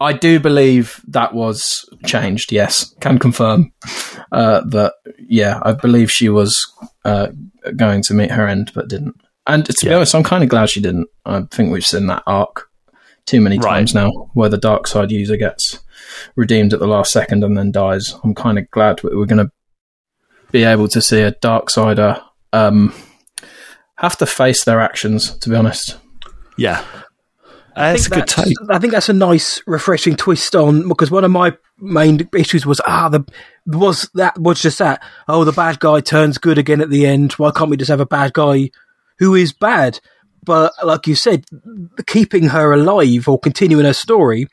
I do believe that was changed. Yes, can confirm uh, that. Yeah, I believe she was uh, going to meet her end, but didn't. And to be honest, I'm kind of glad she didn't. I think we've seen that arc too many Right. times now, where the dark side user gets redeemed at the last second and then dies. I'm kind of glad we're going to be able to see a dark sider um, have to face their actions. To be honest, yeah. That's a good that's- take. I think that's a nice, refreshing twist on because one of my main issues was ah the was that was just that oh the bad guy turns good again at the end. Why can't we just have a bad guy who is bad? But like you said, keeping her alive or continuing her story,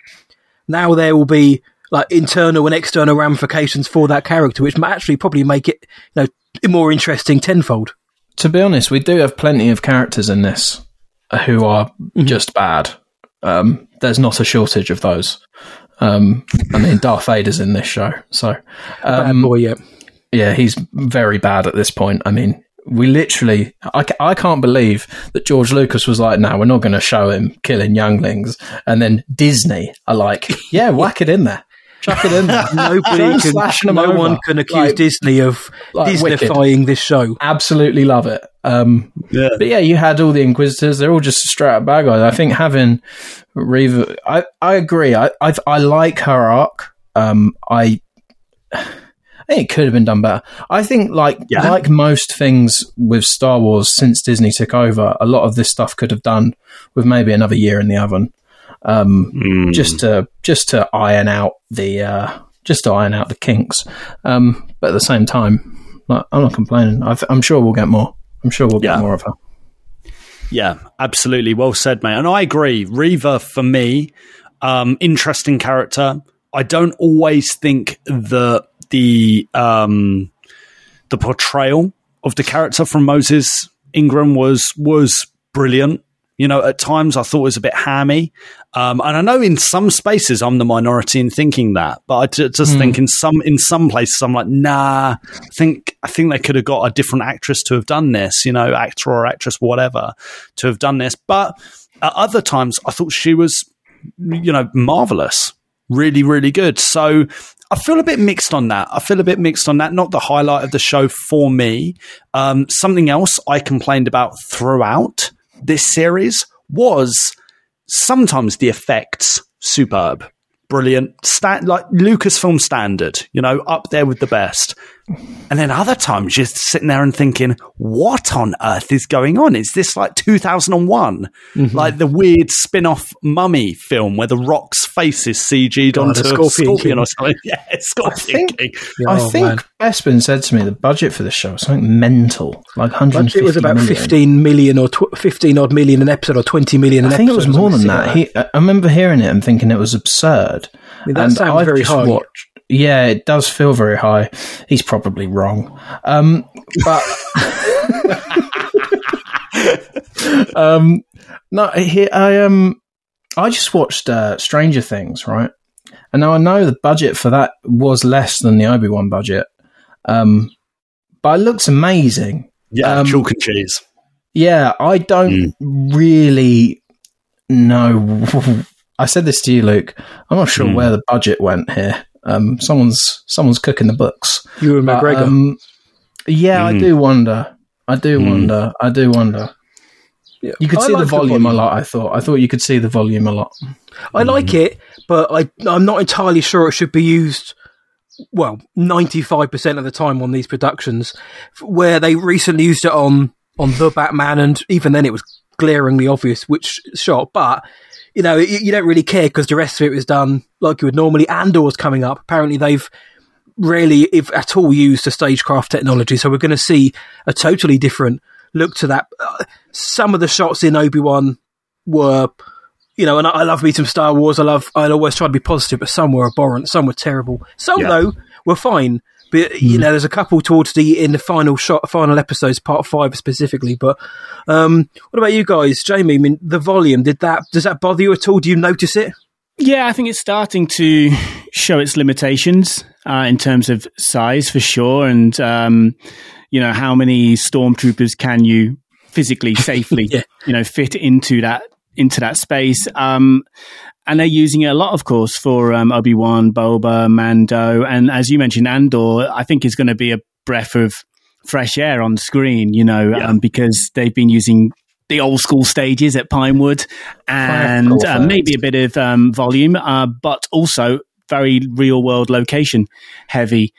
now there will be like internal and external ramifications for that character, which might actually probably make it you know more interesting tenfold. to be honest, we do have plenty of characters in this who are just bad. Um, there's not a shortage of those. Um, I mean, Darth Vader's in this show, so Bad um, boy, yeah. yeah, he's very bad at this point. I mean, we literally, I, I can't believe that George Lucas was like, no, we're not going to show him killing younglings. And then Disney are like, yeah, whack it in there. Chuck it in. Nobody can, slash 'em no over. one can accuse Like- Disney of like Wicked. Disneyfying this show. Absolutely love it. Um, Yeah. But yeah, you had all the Inquisitors. They're all just straight up bad guys. I think having Reva, I, I agree. I, I, I like her arc. Um, I, I think it could have been done better. I think like, Yeah. like most things with Star Wars since Disney took over, a lot of this stuff could have done with maybe another year in the oven. Um, Mm. just to, just to iron out the, uh, just to iron out the kinks. Um, but at the same time, like, I'm not complaining. I I'm sure we'll get more. I'm sure we'll get more of her. Yeah, absolutely. Well said, mate. And I agree. Reva, for me, um, interesting character. I don't always think that the um, the portrayal of the character from Moses Ingram was was brilliant. You know, at times I thought it was a bit hammy, um, and I know in some spaces I'm the minority in thinking that. But I ju- just think in some in some places I'm like, nah. I think I think they could have got a different actress to have done this. You know, actor or actress, whatever, to have done this. But at other times I thought she was, you know, marvelous, really, really good. So I feel a bit mixed on that. I feel a bit mixed on that. Not the highlight of the show for me. Um, something else I complained about throughout this series was sometimes the effects superb, brilliant, sta- like Lucasfilm standard, you know, up there with the best. And then other times you're sitting there and thinking, what on earth is going on? Is this like 2001? Mm-hmm. Like the weird spin off mummy film where the rock's face is CG'd God, onto a Scorpion scorpion King. or something? Yeah, Scorpion think- King. I Oh, think man. Bespin said to me the budget for the show was something mental, like 150 Budget was about million. 15 million or tw- 15 odd million an episode or 20 million an I episode. think it was more than something that. He, I I remember hearing it and thinking it was absurd. I mean, that and sounds I've very just high. watched- yeah, it does feel very high. He's probably wrong, um, but um, no, he, I um, I just watched uh, Stranger Things, right? And now I know the budget for that was less than the Obi Wan budget, um, but it looks amazing. Yeah, Um, chalk and cheese. Yeah, I don't really know. I said this to you, Luke. I'm not sure Hmm. where the budget went here. Um, someone's someone's cooking the books. You and But, um, yeah, I Mm. do wonder. I do Mm. wonder. I do wonder. Yeah. You could I see like the the volume a lot. I thought. I thought you could see the volume a lot. I like it, but I, I'm not entirely sure it should be used. Well, 95% of the time on these productions, where they recently used it on on the Batman, and even then it was glaringly obvious which shot. But you know, you, you don't really care because the rest of it was done like you would normally. Andor's coming up. Apparently, they've rarely, if at all, used the stagecraft technology. So we're going to see a totally different look to that. Uh, some of the shots in Obi Wan were you know, and I, I love me some Star Wars. I love, I'll always try to be positive, but some were abhorrent, some were terrible. Some Yeah. though were fine. But you know, there's a couple towards the in the final shot, final episodes, part five specifically. But um, what about you guys, Jamie? I mean, the volume did that? Does that bother you at all? Do you notice it? Yeah, I think it's starting to show its limitations uh, in terms of size for sure, and um, you know how many stormtroopers can you physically safely, Yeah. you know, fit into that into that space. Um, and they're using it a lot, of course, for um, Obi Wan, Boba, Mando, and as you mentioned, Andor. I think is going to be a breath of fresh air on screen, you know, Yeah. um, because they've been using the old school stages at Pinewood and uh, maybe a bit of um, volume, uh, but also very real world location heavy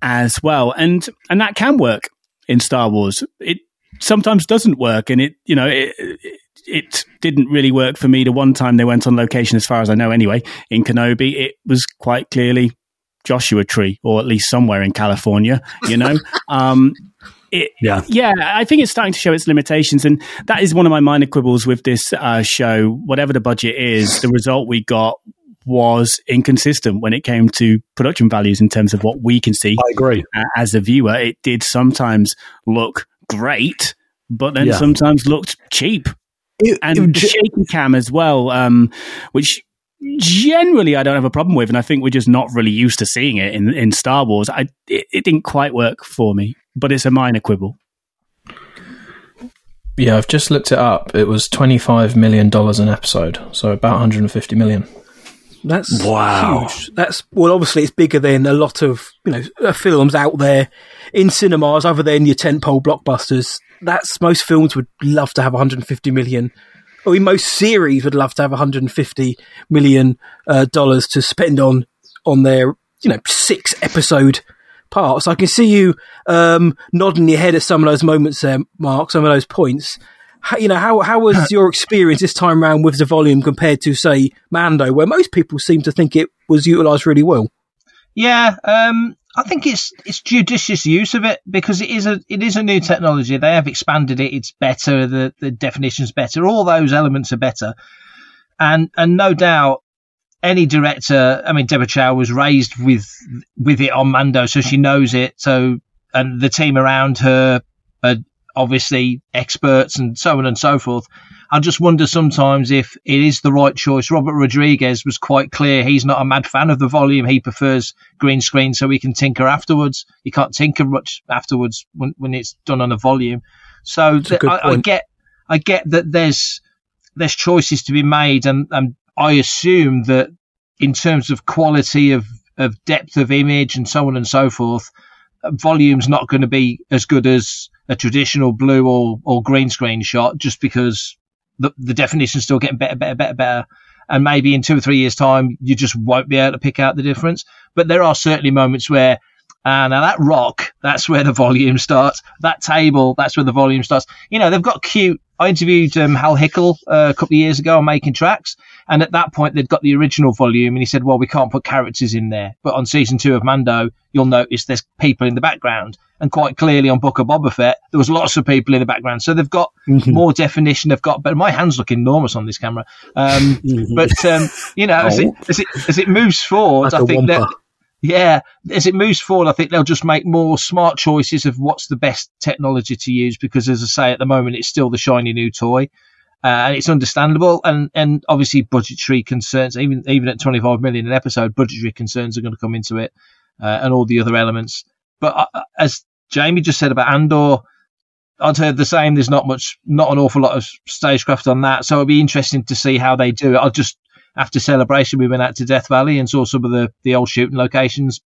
as well. And and that can work in Star Wars. It sometimes doesn't work, and it you know it. it it didn't really work for me the one time they went on location, as far as I know, anyway, in Kenobi. It was quite clearly Joshua Tree, or at least somewhere in California, you know? um, it, Yeah. yeah, I think it's starting to show its limitations, and that is one of my minor quibbles with this uh, show. Whatever the budget is, the result we got was inconsistent when it came to production values in terms of what we can see I agree. uh, as a viewer. It did sometimes look great, but then Yeah. sometimes looked cheap, It- and it- the shaky cam as well, um, which. Generally, I don't have a problem with, and I think we're just not really used to seeing it in, in Star Wars. I, it, it didn't quite work for me, but it's a minor quibble. Yeah, I've just looked it up. It was twenty five million dollars an episode, so about one hundred and fifty million. That's Wow. huge. That's well, obviously it's bigger than a lot of you know uh, films out there in cinemas, other than your tentpole blockbusters. That's most films would love to have 150 million. I mean, most series would love to have 150 million uh, dollars to spend on on their you know six episode parts. I can see you um, nodding your head at some of those moments there, Mark. Some of those points. How, you know how how was your experience this time round with the volume compared to say Mando, where most people seem to think it was utilised really well? Yeah, um, I think it's it's judicious use of it because it is a it is a new technology. They have expanded it. It's better. The the definition's better. All those elements are better, and and no doubt any director. I mean, Deborah Chow was raised with with it on Mando, so she knows it. So and the team around her are obviously experts and so on and so forth. I just wonder sometimes if it is the right choice. Robert Rodriguez was quite clear he's not a mad fan of the volume. He prefers green screen so he can tinker afterwards. You can't tinker much afterwards when, when it's done on a volume. So th- good I, I get I get that there's there's choices to be made, and, and I assume that in terms of quality of of depth of image and so on and so forth, volume's not going to be as good as a traditional blue or, or green screen shot just because the, the definition's still getting better, better, better, better. And maybe in two or three years' time, you just won't be able to pick out the difference. But there are certainly moments where, ah, now that rock, that's where the volume starts. That table, that's where the volume starts. You know, they've got cute. I interviewed um, Hal Hickel uh, a couple of years ago on Making Tracks, and at that point they'd got the original volume, and he said, "Well, we can't put characters in there, but on season two of Mando, you'll notice there's people in the background, and quite clearly on Book of Boba Fett, there was lots of people in the background, so they've got more definition. They've got, but my hands look enormous on this camera. Um, but um, you know, as, it, as it as it moves forward, I think that yeah, as it moves forward, I think they'll just make more smart choices of what's the best technology to use because, as I say, at the moment it's still the shiny new toy. Uh, and it's understandable. And and obviously budgetary concerns, even even at 25 million an episode, budgetary concerns are going to come into it, uh, and all the other elements. But uh, as Jamie just said about Andor, I'd heard the same. There's not much, not an awful lot of stagecraft on that, so it'll be interesting to see how they do it. I'll just after celebration, we went out to Death Valley and saw some of the the old shooting locations,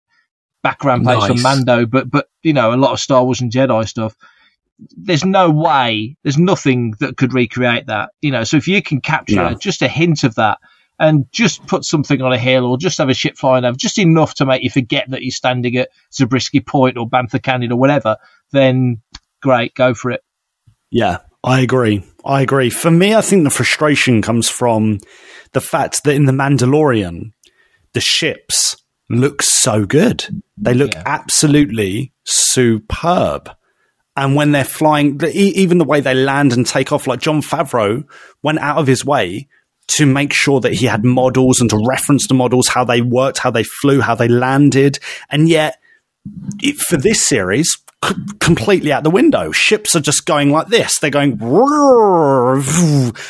Background rampage Nice. from Mando, but but you know a lot of Star Wars and Jedi stuff. There's no way, there's nothing that could recreate that. You know, so if you can capture No. just a hint of that and just put something on a hill or just have a ship flying over, just enough to make you forget that you're standing at Zabriskie Point or Bantha Canyon or whatever, then great, go for it. Yeah, I agree. I agree. For me, I think the frustration comes from the fact that in The Mandalorian, the ships look so good. They look Yeah. absolutely superb. And when they're flying, even the way they land and take off, like Jon Favreau went out of his way to make sure that he had models and to reference the models, how they worked, how they flew, how they landed. And yet, it, for this series, c- completely out the window. Ships are just going like this. They're going,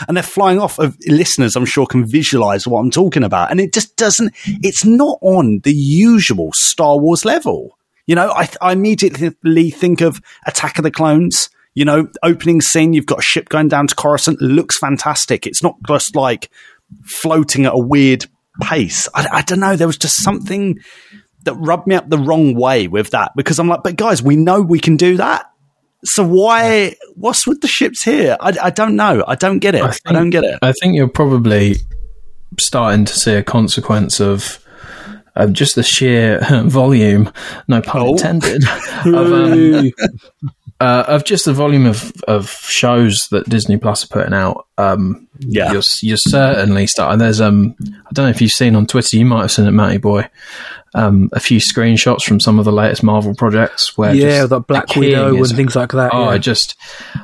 and they're flying off. Of listeners, I'm sure, can visualize what I'm talking about. And it just doesn't, it's not on the usual Star Wars level. You know, I, I immediately think of Attack of the Clones. You know, opening scene, you've got a ship going down to Coruscant. Looks fantastic. It's not just like floating at a weird pace. I, I don't know. There was just something that rubbed me up the wrong way with that because I'm like, but guys, we know we can do that. So why? What's with the ships here? I, I don't know. I don't get it. I, think- don't get it. I think you're probably starting to see a consequence of of just the sheer volume, no pun Oh. intended, of, um, uh, of just the volume of, of shows that Disney Plus are putting out. Um, Yeah. you're, you're certainly starting. There's um, I don't know if you've seen on Twitter. You might have seen it, Matty Boy. Um, a few screenshots from some of the latest Marvel projects where yeah, just that Black Widow is and things like that. Oh, yeah. I just,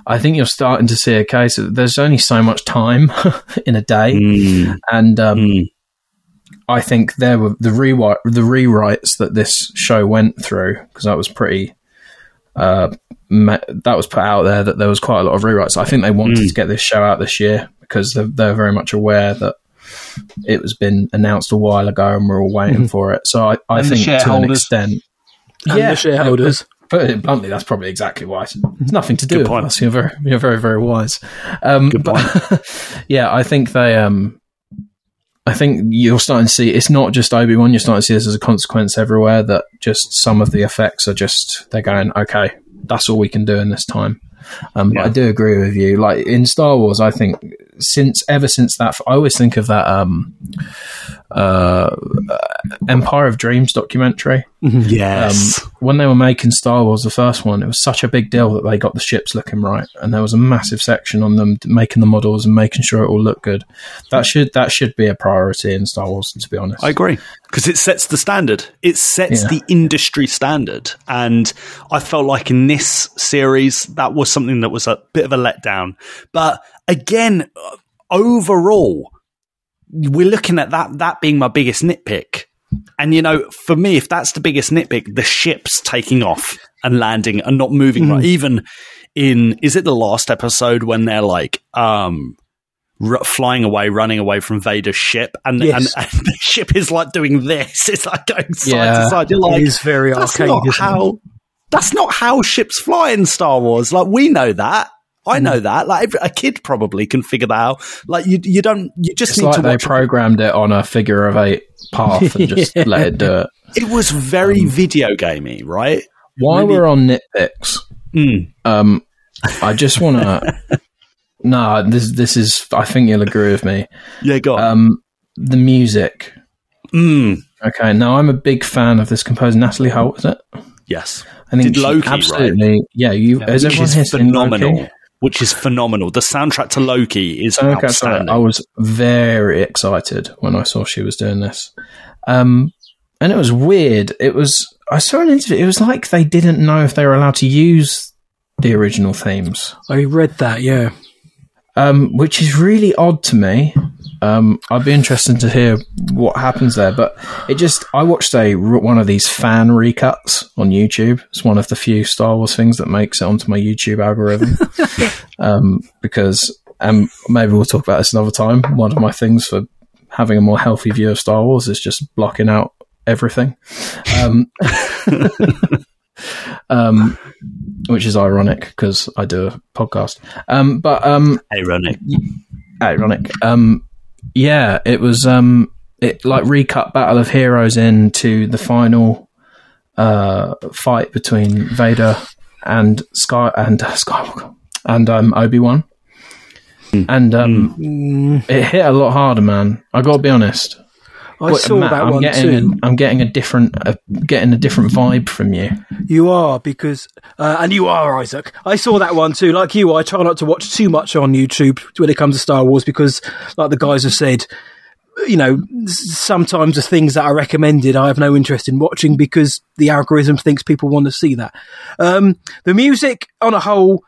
I think you're starting to see a case of there's only so much time in a day, Mm, and um, mm. I think there were the rewrite, the rewrites that this show went through because that was pretty. Uh, ma- that was put out there that there was quite a lot of rewrites. I think they wanted Mm. to get this show out this year because they're, they're very much aware that it was been announced a while ago and we're all waiting for it. So I, I think to an extent, and the shareholders. Put it bluntly, that's probably exactly why. It's nothing to do Good with point. us. You're very, you're very, very wise. Um, but- yeah, I think they. Um, I think you're starting to see it's not just Obi Wan. You're starting to see this as a consequence everywhere. That just some of the effects are just they're going okay. That's all we can do in this time. Um, but I do agree with you. Like in Star Wars, I think since ever since that, I always think of that um, uh, Empire of Dreams documentary Yes. um, when they were making Star Wars, the first one, it was such a big deal that they got the ships looking right, and there was a massive section on them making the models and making sure it all looked good. That should that should be a priority in Star Wars, to be honest. I agree because it sets the standard. It sets Yeah. the industry standard, and I felt like in this series that was something that was a bit of a letdown. But again, overall, we're looking at that that being my biggest nitpick. And you know, for me, if that's the biggest nitpick, the ships taking off and landing and not moving right, even in is it the last episode when they're like um r- flying away, running away from Vader's ship, and, Yes. and, and the ship is like doing this. It's like going side Yeah. to side. You're like, is very that's arcade. not isn't it? how. That's not how ships fly in Star Wars. Like we know that. I know Mm. that. Like every, a kid probably can figure that out. Like you, you don't. You just It's need like to they programmed it on a figure of eight path and just let it do it. it was very video gamey, right? While Maybe- we're on nitpicks, Mm. um, I just want to. no, this this is. I think you'll agree with me. Yeah, go on. Um, the music. mm. Okay, now I'm a big fan of this composer, Natalie Holt. Is it? Yes, I think Did Loki, right? absolutely. Yeah, you. everyone is here phenomenal. Loki? Which is phenomenal. The soundtrack to Loki is Okay, so outstanding. I was very excited when I saw she was doing this. Um, and it was weird. It was, I saw an interview, it was like they didn't know if they were allowed to use the original themes, I read that. Yeah, um, which is really odd to me. Um, I'd be interested to hear what happens there, but it just, I watched a, one of these fan recuts on YouTube. It's one of the few Star Wars things that makes it onto my YouTube algorithm. um, because and maybe we'll talk about this another time. One of my things for having a more healthy view of Star Wars is just blocking out everything, um, um, which is ironic because I do a podcast. Um, but um, Ironic. ironic. Um, yeah, it was um, it like recut Battle of Heroes into the final uh, fight between Vader and Sky and uh, Skywalker and um, Obi Wan, and um, it hit a lot harder, man. I got to be honest. I But, saw Matt, that I'm one getting too. A, I'm getting a different, uh, getting a different vibe from you. You are because, uh, and you are Isaac. I saw that one too. Like you, I try not to watch too much on YouTube when it comes to Star Wars because, like the guys have said, you know, sometimes the things that are recommended I have no interest in watching because the algorithm thinks people want to see that. Um, the music on a whole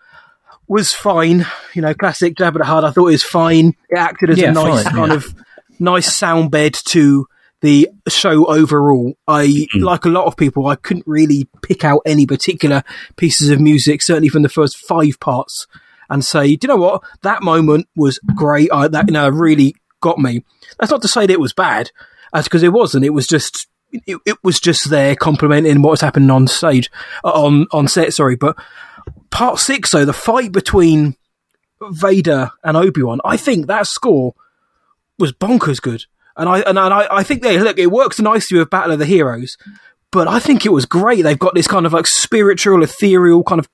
was fine. You know, classic Jabba the Hutt. I thought it was fine. It acted as Yeah, a nice fine, kind yeah. of nice sound bed to the show overall. I, like a lot of people, I couldn't really pick out any particular pieces of music, certainly from the first five parts, and say, do you know what? That moment was great. I, that, you know, really got me. That's not to say that it was bad, That's because it wasn't. It was just, it, it was just there complimenting what was happening on stage, uh, on, on set, sorry. But part six, though, the fight between Vader and Obi Wan, I think that score was bonkers good. And I and, I, I think they look it works nicely with Battle of the Heroes, but I think it was great. They've got this kind of like spiritual, ethereal kind of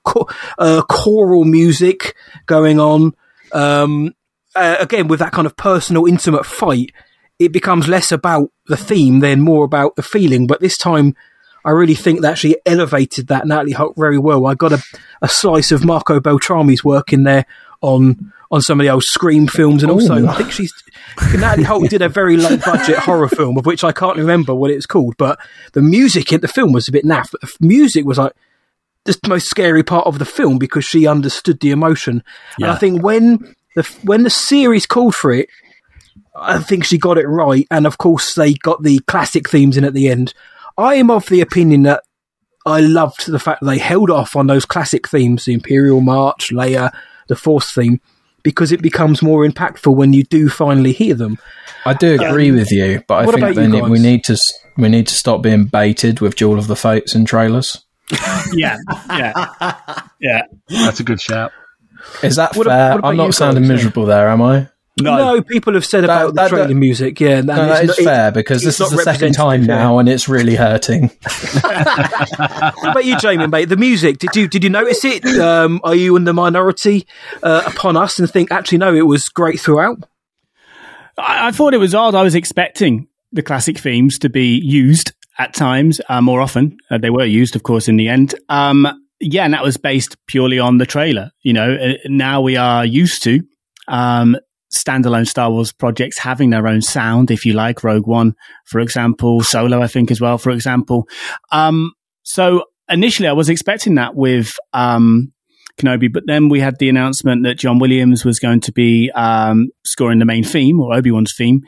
uh, choral music going on. Um, uh, again, with that kind of personal, intimate fight, it becomes less about the theme than more about the feeling. But this time, I really think that actually elevated that Natalie Holt very well. I got a, a slice of Marco Beltrami's work in there on on some of the old Scream films, and also Ooh. I think she's Natalie Holt did a very low budget horror film of which I can't remember what it was called, but the music in the film was a bit naff. But the music was like the most scary part of the film because she understood the emotion, and I think when the when the series called for it, I think she got it right. And of course, they got the classic themes in at the end. I am of the opinion that I loved the fact that they held off on those classic themes, the Imperial March, Leia, the Force theme, because it becomes more impactful when you do finally hear them. I do um, agree with you, but I think then we need to we need to stop being baited with Duel of the Fates in trailers. Yeah, yeah, yeah. That's a good shout. Is that What fair? what about I'm not sounding guys? miserable there, am I? No, people have said about that- the trailer that- music, yeah. No, that is not- it- fair because it's this not is the second time now, and it's really hurting. What about you, Jamie, mate? The music, did you did you notice it? Um, are you in the minority uh, upon us and think, actually, no, it was great throughout? I, I thought it was odd. I was expecting the classic themes to be used at times uh, more often. Uh, they were used, of course, in the end. Um, yeah, and that was based purely on the trailer. You know, uh, now we are used to um, standalone Star Wars projects having their own sound, if you like. Rogue One, for example, Solo, I think, as well, for example. Um, so initially, I was expecting that with um, Kenobi, but then we had the announcement that John Williams was going to be um, scoring the main theme or Obi Wan's theme.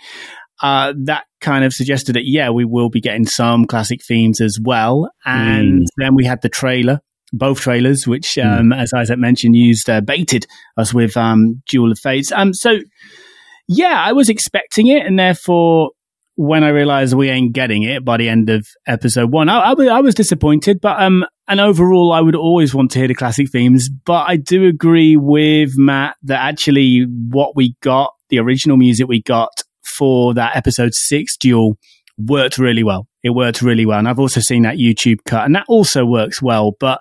Uh, that kind of suggested that yeah, we will be getting some classic themes as well. And then we had the trailer, both trailers, which, um, as Isaac mentioned, used uh, baited us with um, Duel of Fates. Um, so yeah, I was expecting it, and therefore. When I realized we ain't getting it by the end of episode one, I, I, was- I was disappointed. But um, and overall, I would always want to hear the classic themes. But I do agree with Matt that actually what we got, the original music we got for that episode six duel, worked really well. It worked really well. And I've also seen that YouTube cut, and that also works well. But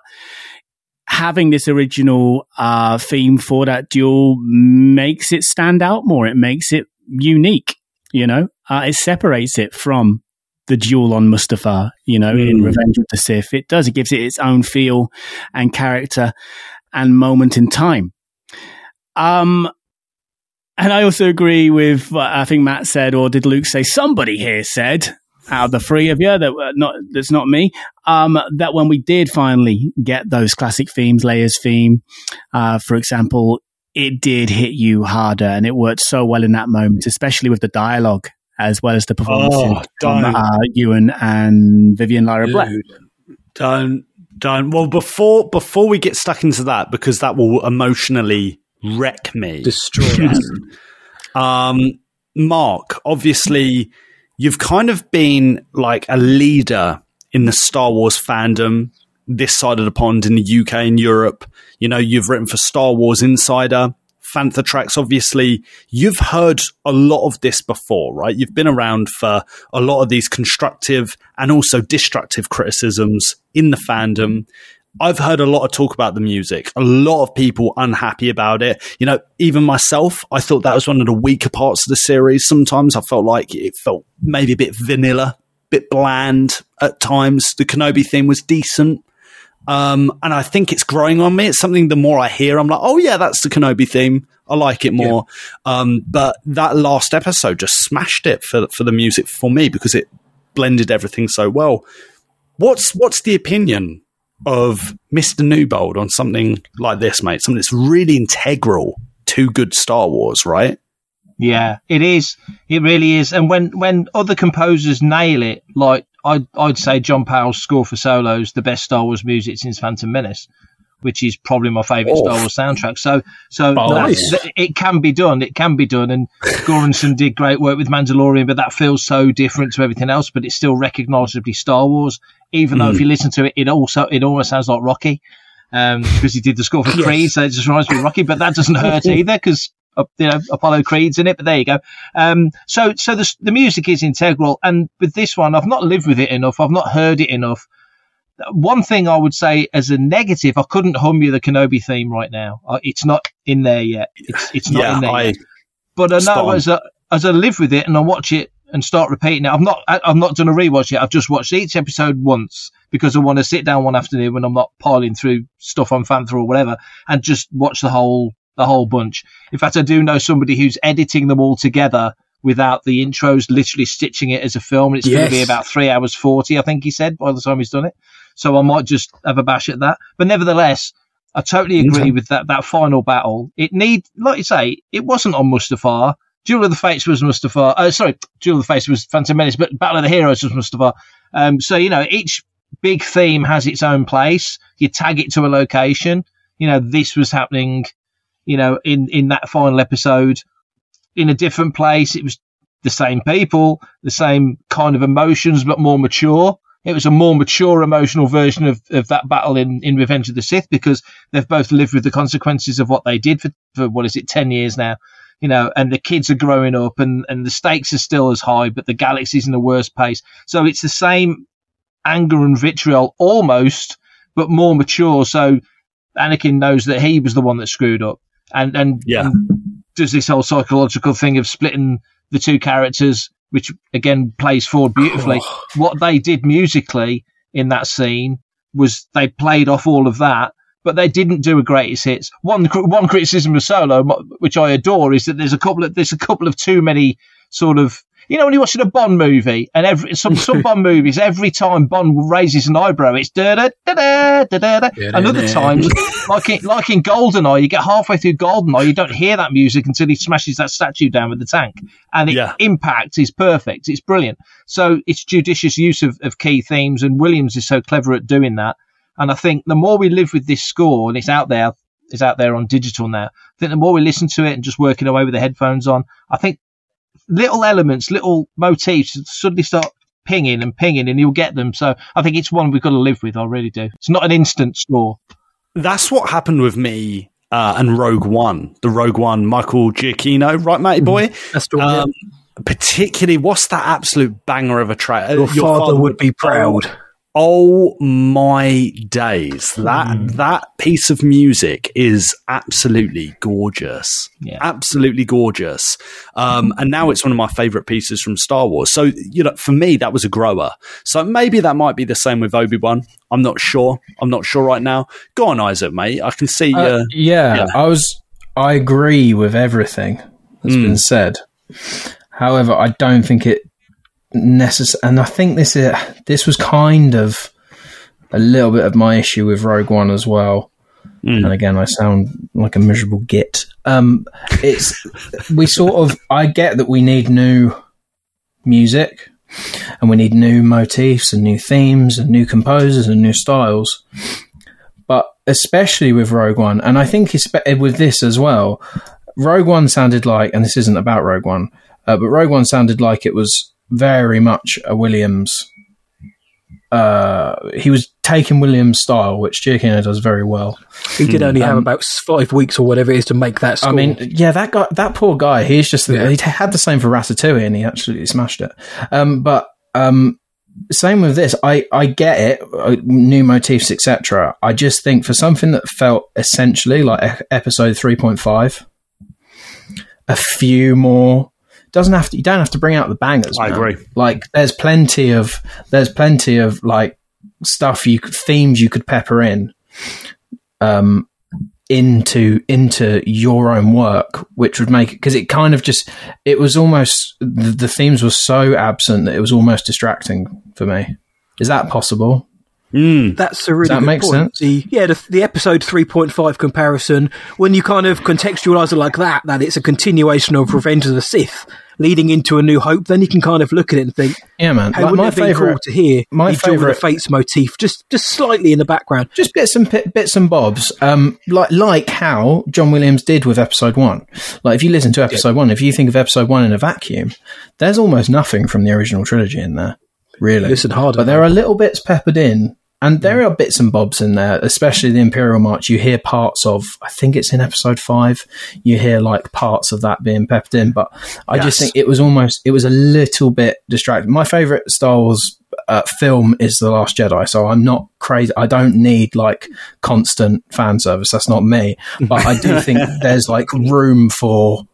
having this original uh, theme for that duel makes it stand out more. It makes it unique. You know, uh, it separates it from the duel on Mustafar, You know, in Mm. Revenge of the Sith, it does. It gives it its own feel and character and moment in time. Um, and I also agree with what I think Matt said, or did Luke say? Somebody here said out of the three of you that not that's not me. Um, that when we did finally get those classic themes, Leia's theme, uh, for example, it did hit you harder, and it worked so well in that moment, especially with the dialogue as well as the performance Oh, from uh, Ewan and Vivien Lyra Blair. Don't well before before we get stuck into that because that will emotionally wreck me. Destroy us. Um, Mark, obviously, you've kind of been like a leader in the Star Wars fandom this side of the pond in the UK and Europe. You know, you've written for Star Wars Insider, Fantha Tracks, obviously. You've heard a lot of this before, right? You've been around for a lot of these constructive and also destructive criticisms in the fandom. I've heard a lot of talk about the music, a lot of people unhappy about it. You know, even myself, I thought that was one of the weaker parts of the series. Sometimes I felt like it felt maybe a bit vanilla, bit bland at times. The Kenobi theme was decent. Um, and I think it's growing on me. It's something the more I hear, I'm like, oh yeah, that's the Kenobi theme. I like it more. Um, but that last episode just smashed it for for the music for me because it blended everything so well. What's what's the opinion of Mr. Newbold on something like this, mate? Something that's really integral to good Star Wars, right? Yeah, it is. It really is. And when when other composers nail it, like I'd I'd say John Powell's score for Solo's the best Star Wars music since Phantom Menace, which is probably my favourite Oh. Star Wars soundtrack. So so Nice. that- that- it can be done. It can be done. And Göransson did great work with Mandalorian, but that feels so different to everything else. But it's still recognisably Star Wars. Even though if you listen to it, it also it almost sounds like Rocky. Um, because he did the score for Creed, so it just reminds me of Rocky. But that doesn't hurt either, because uh, you know Apollo Creed's in it. But there you go. Um, so so the the music is integral, and with this one, I've not lived with it enough. I've not heard it enough. One thing I would say as a negative, I couldn't hum you the Kenobi theme right now. It's not in there yet. It's it's not yeah, in there. I yet. But I know as I as I live with it and I watch it and start repeating it. I've not I- I've not done a rewatch yet. I've just watched each episode once because I want to sit down one afternoon when I'm not piling through stuff on Fantha or whatever and just watch the whole the whole bunch. In fact, I do know somebody who's editing them all together without the intros, literally stitching it as a film. And it's going to be about three hours forty, I think he said, by the time he's done it. So I might just have a bash at that. But nevertheless, I totally agree with that that final battle. It need, like you say, it wasn't on Mustafar. Duel of the Fates was Mustafar. Uh, sorry, Duel of the Fates was Phantom Menace, but Battle of the Heroes was Mustafar. Um, so you know, each big theme has its own place. You tag it to a location. You know, this was happening. You know, in in that final episode, in a different place. It was the same people, the same kind of emotions, but more mature. It was a more mature emotional version of, of that battle in, in Revenge of the Sith because they've both lived with the consequences of what they did for, for what is it, 10 years now, you know, and the kids are growing up and, and the stakes are still as high, but the galaxy's in the worst pace. So it's the same anger and vitriol almost, but more mature. So Anakin knows that he was the one that screwed up and, and, Yeah. and does this whole psychological thing of splitting the two characters, which again plays forward beautifully. Oh. What they did musically in that scene was they played off all of that, but they didn't do a greatest hits. One one criticism of Solo, which I adore, is that there's a couple of there's a couple of too many sort of. You know when you're watching a Bond movie, and every some some Bond movies, every time Bond raises an eyebrow, it's da da da da da da. da. And other times, like in, like in Goldeneye, you get halfway through Goldeneye, you don't hear that music until he smashes that statue down with the tank, and the Yeah. impact is perfect. It's brilliant. So it's judicious use of, of key themes, and Williams is so clever at doing that. And I think the more we live with this score, and it's out there, it's out there on digital now. I think the more we listen to it and just working away with the headphones on, I think little elements, little motifs suddenly start pinging and pinging, and you'll get them. So I think it's one we've got to live with. I really do. It's not an instant score. that's what happened with me uh, and Rogue One, the Rogue One, Michael Giacchino, right, matey boy? That's the one. Um, particularly, what's that absolute banger of a track? Uh, Your, father, would be proud. Oh my days! That Hmm. that piece of music is absolutely gorgeous. Yeah. Absolutely gorgeous. Um, and now it's one of my favorite pieces from Star Wars. So you know, for me, that was a grower. So maybe that might be the same with Obi Wan. I'm not sure. I'm not sure right now. Go on, Isaac, mate. I can see. Uh, Uh, yeah, yeah. I was. I agree with everything that's Mm. been said. However, I don't think it necessary. And I think this is this was kind of a little bit of my issue with Rogue One as well. Mm. And again, I sound like a miserable git. Um, it's we sort of. I get that we need new music, and we need new motifs and new themes and new composers and new styles. But especially with Rogue One, and I think with this as well. Rogue One sounded like, and this isn't about Rogue One, uh, but Rogue One sounded like it was very much a Williams. Uh, he was taking Williams' style, which Giacchino does very well. He did only have Um, about five weeks or whatever it is to make that score. I mean, yeah, that guy, that poor guy. He's just he had the same for Ratatouille, and he absolutely smashed it. Um, but um, same with this. I I get it, uh, new motifs, etc. I just think for something that felt essentially like episode three point five, a few more. Doesn't have to. You don't have to bring out the bangers. I man. agree. Like, there's plenty of there's plenty of like stuff you could, themes you could pepper in. Um, into into your own work, which would make it because it kind of just it was almost the, the themes were so absent that it was almost distracting for me. Is that possible? That's a really that good make point. sense? The, yeah, the, the episode 3.5 comparison, when you kind of contextualize it like that, that it's a continuation of Revenge of the Sith leading into A New Hope, then you can kind of look at it and think, Yeah, man. hey, Like, my it have been favorite, cool to hear my the Duel of the favourite- Fates motif just, just slightly in the background? just bits and pi- bits and bobs, um, like like how John Williams did with Episode One. Like if you listen to Episode One, if you think of Episode One in a vacuum, there's almost nothing from the original trilogy in there, really. Listen harder, but there are little bits peppered in, and there are bits and bobs in there, especially the Imperial March. You hear parts of, I think it's in Episode Five. You hear like parts of that being peppered in, but I just think it was almost, it was a little bit distracting. My favorite Star Wars uh, film is The Last Jedi, so I'm not crazy. I don't need like constant fan service. That's not me. But I do think there's like room for.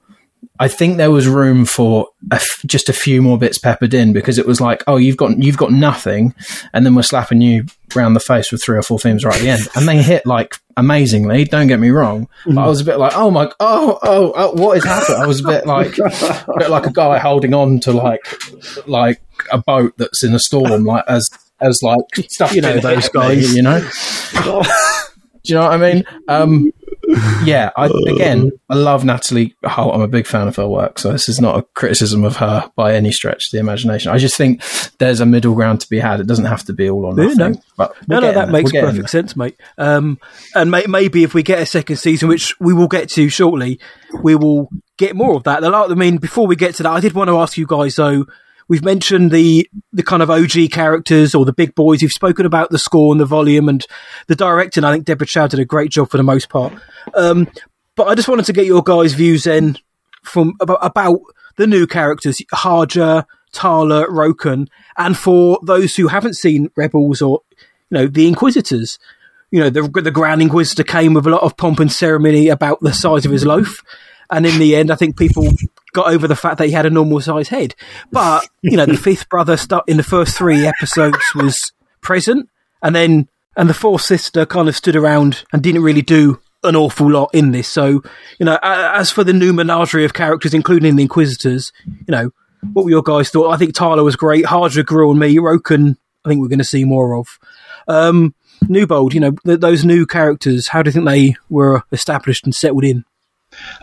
I think there was room for a f- just a few more bits peppered in because it was like, oh, you've got you've got nothing, and then we're slapping you round the face with three or four themes right at the end, and they hit like amazingly. Don't get me wrong, but I was a bit like, oh my, oh, oh, oh what is happening? I was a bit like, a bit like a guy holding on to like, like a boat that's in a storm, like as as like stuff. You know those hit me, guys. you know. Do you know what I mean? Um, yeah, I, again, I love Natalie Holt. I'm a big fan of her work, so this is not a criticism of her by any stretch of the imagination. I just think there's a middle ground to be had. It doesn't have to be all or Yeah, nothing. no. But No, no, that there. makes perfect sense, mate. Um, and may- maybe if we get a second season, which we will get to shortly, we will get more of that. I mean, before we get to that, I did want to ask you guys though. We've mentioned the the kind of OG characters or the big boys. You've spoken about the score and the volume and the directing. I think Deborah Chow did a great job for the most part. Um, but I just wanted to get your guys' views then from about, about the new characters, Haja, Tala, Roken, and for those who haven't seen Rebels or you know the Inquisitors. You know the the Grand Inquisitor came with a lot of pomp and ceremony about the size of his loaf, and in the end, I think people got over the fact that he had a normal size head. But you know, the fifth brother stu- in the first three episodes was present, and then and the fourth sister kind of stood around and didn't really do an awful lot in this. So you know, as for the new menagerie of characters, including the Inquisitors, you know, what were your guys thought? I think Tyler was great. Hardra grew on me. Roken, I think we're going to see more of. Um, Newbold, you know, th- those new characters, how do you think they were established and settled in?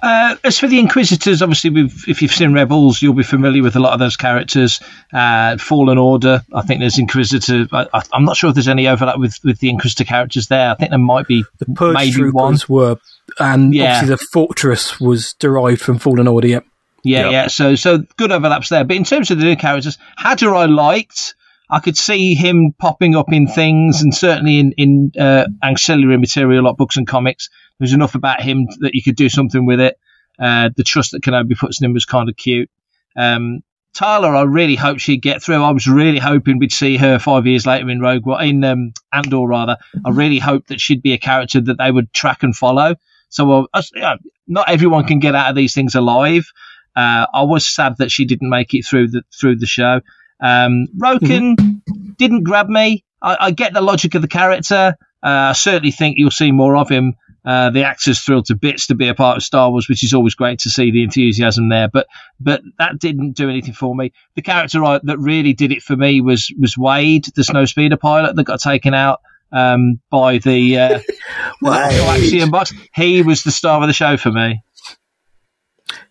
Uh, as for the Inquisitors, obviously, we've, if you've seen Rebels, you'll be familiar with a lot of those characters. Uh, Fallen Order, I think there's Inquisitor. I, I, I'm not sure if there's any overlap with, with the Inquisitor characters there. I think there might be The Purge maybe Troopers one. were, and Yeah. obviously the Fortress was derived from Fallen Order. Yep. Yeah, Yep. yeah. So, so good overlaps there. But in terms of the new characters, Haja I liked. I could see him popping up in things, and certainly in in uh, ancillary material like books and comics. There's enough about him that you could do something with it. Uh, the trust that Kenobi puts in him was kind of cute. Um, Tyler, I really hope she'd get through. I was really hoping we'd see her five years later in Rogue One, in um, Andor rather. I really hoped that she'd be a character that they would track and follow. So, uh, not everyone can get out of these things alive. Uh, I was sad that she didn't make it through the through the show. Um, Roken didn't grab me. I, I get the logic of the character. Uh, I certainly think you'll see more of him. Uh, the actor's thrilled to bits to be a part of Star Wars, which is always great to see the enthusiasm there. But but that didn't do anything for me. The character I, that really did it for me was was Wade, the snowspeeder pilot that got taken out um, by the uh, Galaxian box. He was the star of the show for me.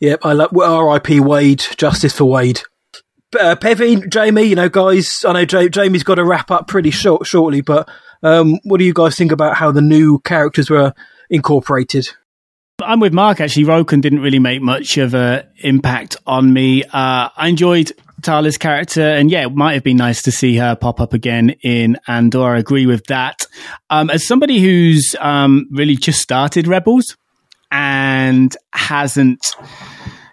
Yep. I love well, R.I.P. Wade. Justice for Wade. Uh, Pevin, Jamie, you know, guys, I know Ja- Jamie's got to wrap up pretty short, shortly, but Um, what do you guys think about how the new characters were incorporated? I'm with Mark. Actually, Roken didn't really make much of an impact on me. Uh, I enjoyed Tala's character, and yeah, it might have been nice to see her pop up again in Andor. I agree with that. Um, as somebody who's um, really just started Rebels and hasn't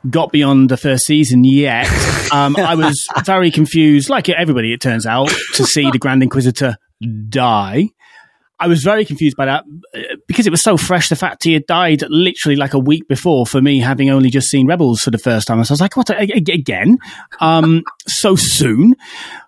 got beyond the first season yet, um, I was very confused, like everybody, it turns out, to see the Grand Inquisitor die. I was very confused by that uh, because it was so fresh. The fact he had died literally like a week before for me, having only just seen Rebels for the first time. So I was like, what again? Um, so soon.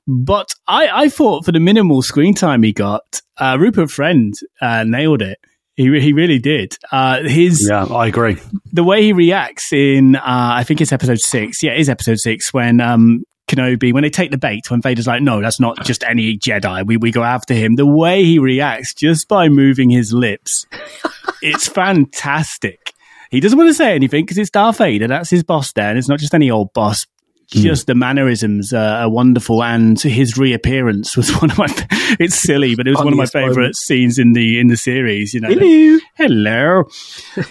But I, I thought for the minimal screen time he got, uh, Rupert Friend uh, nailed it. He he really did. Uh, his yeah, I agree. The way he reacts in, uh, I think it's episode six. Yeah, it is episode six when um, Kenobi, when they take the bait, when Vader's like, no, that's not just any Jedi, we, we go after him, the way he reacts just by moving his lips, it's fantastic. He doesn't want to say anything because it's Darth Vader. That's his boss there. And it's not just any old boss. Hmm. Just mm. the mannerisms are wonderful, and his reappearance was one of my. It's silly, but it was Funniest one of my favorite moment. scenes in the in the series. You know, hello, hello.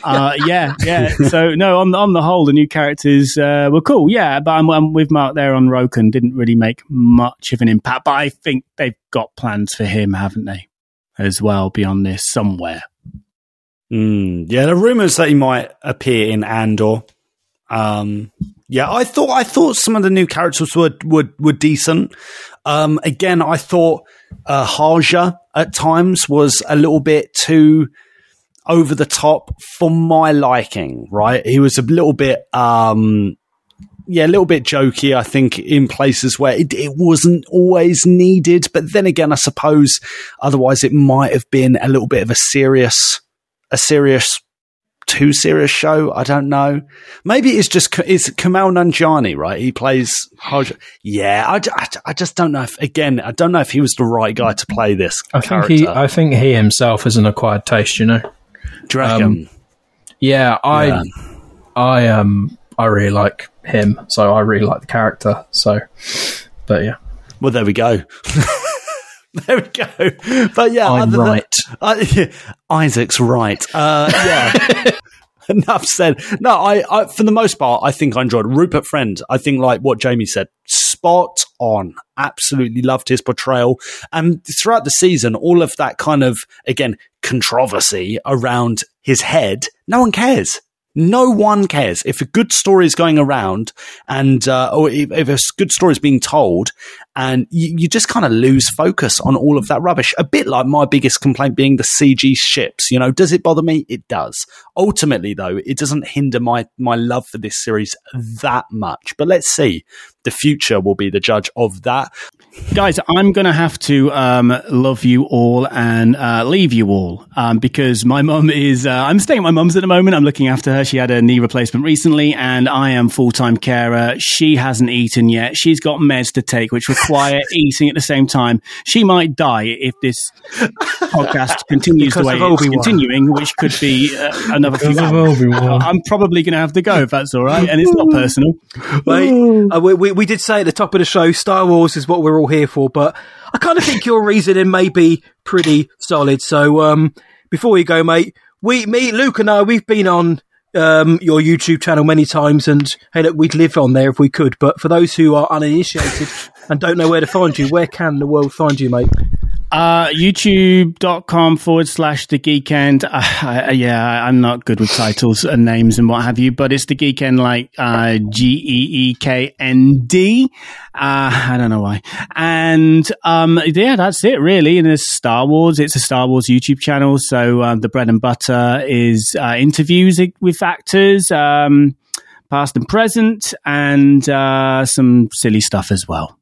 Uh, yeah, yeah. So no, on on the whole, the new characters uh, were cool. Yeah, but I'm, I'm, with Mark there on Roken. Didn't really make much of an impact, but I think they've got plans for him, haven't they? As well beyond this somewhere. Mm, yeah, the rumors that he might appear in Andor. Um, yeah, I thought I thought some of the new characters were were, were decent. Um, again, I thought uh, Haja at times was a little bit too over the top for my liking. Right, he was a little bit. Um, yeah, a little bit jokey, I think, in places where it, it, wasn't always needed. But then again, I suppose otherwise it might have been a little bit of a serious, a serious too serious show. I don't know. Maybe it's just it's Kumail Nanjiani, right? He plays Yeah, I, I, I, just don't know if again I don't know if he was the right guy to play this. I character. think he I think he himself is an acquired taste. You know. You um, yeah, I yeah. I um I really like him, so I really like the character. So, but yeah. Well, there we go. there we go. But yeah, I'm right. Than, uh, yeah, Isaac's right. Uh, yeah. Enough said. No, I, I, for the most part, I think I enjoyed Rupert Friend. I think, like what Jamie said, spot on. Absolutely loved his portrayal. And throughout the season, all of that kind of, again, controversy around his head, no one cares. No one cares if a good story is going around and, uh, or if, if, a good story is being told and you, you just kind of lose focus on all of that rubbish. A bit like my biggest complaint being the CG ships. You know, does it bother me? It does. Ultimately, though, it doesn't hinder my, my love for this series that much. But let's see. The future will be the judge of that. Guys, I'm going to have to um, love you all and uh, leave you all um, because my mum is. Uh, I'm staying at my mum's at the moment. I'm looking after her. She had a knee replacement recently, and I am full time carer. She hasn't eaten yet. She's got meds to take, which require eating at the same time. She might die if this podcast continues because the way it's continuing, which could be uh, another few hours. I'm probably going to have to go if that's all right, and it's not personal. Mate, uh, we, we, we did say at the top of the show, Star Wars is what we're all here for, but I kind of think your reasoning may be pretty solid. So, um, before you go, mate, we, me, Luke, and I, we've been on um, your YouTube channel many times, and hey, look, we'd live on there if we could. But for those who are uninitiated and don't know where to find you, where can the world find you, mate? Uh, YouTube.com forward slash the geekend. Uh, yeah, I'm not good with titles and names and what have you, but it's the geekend like, uh, G E E K N D. Uh, I don't know why. And, um, yeah, that's it really. And it's Star Wars. It's a Star Wars YouTube channel. So, uh, the bread and butter is, uh, interviews with actors, um, past and present and, uh, some silly stuff as well.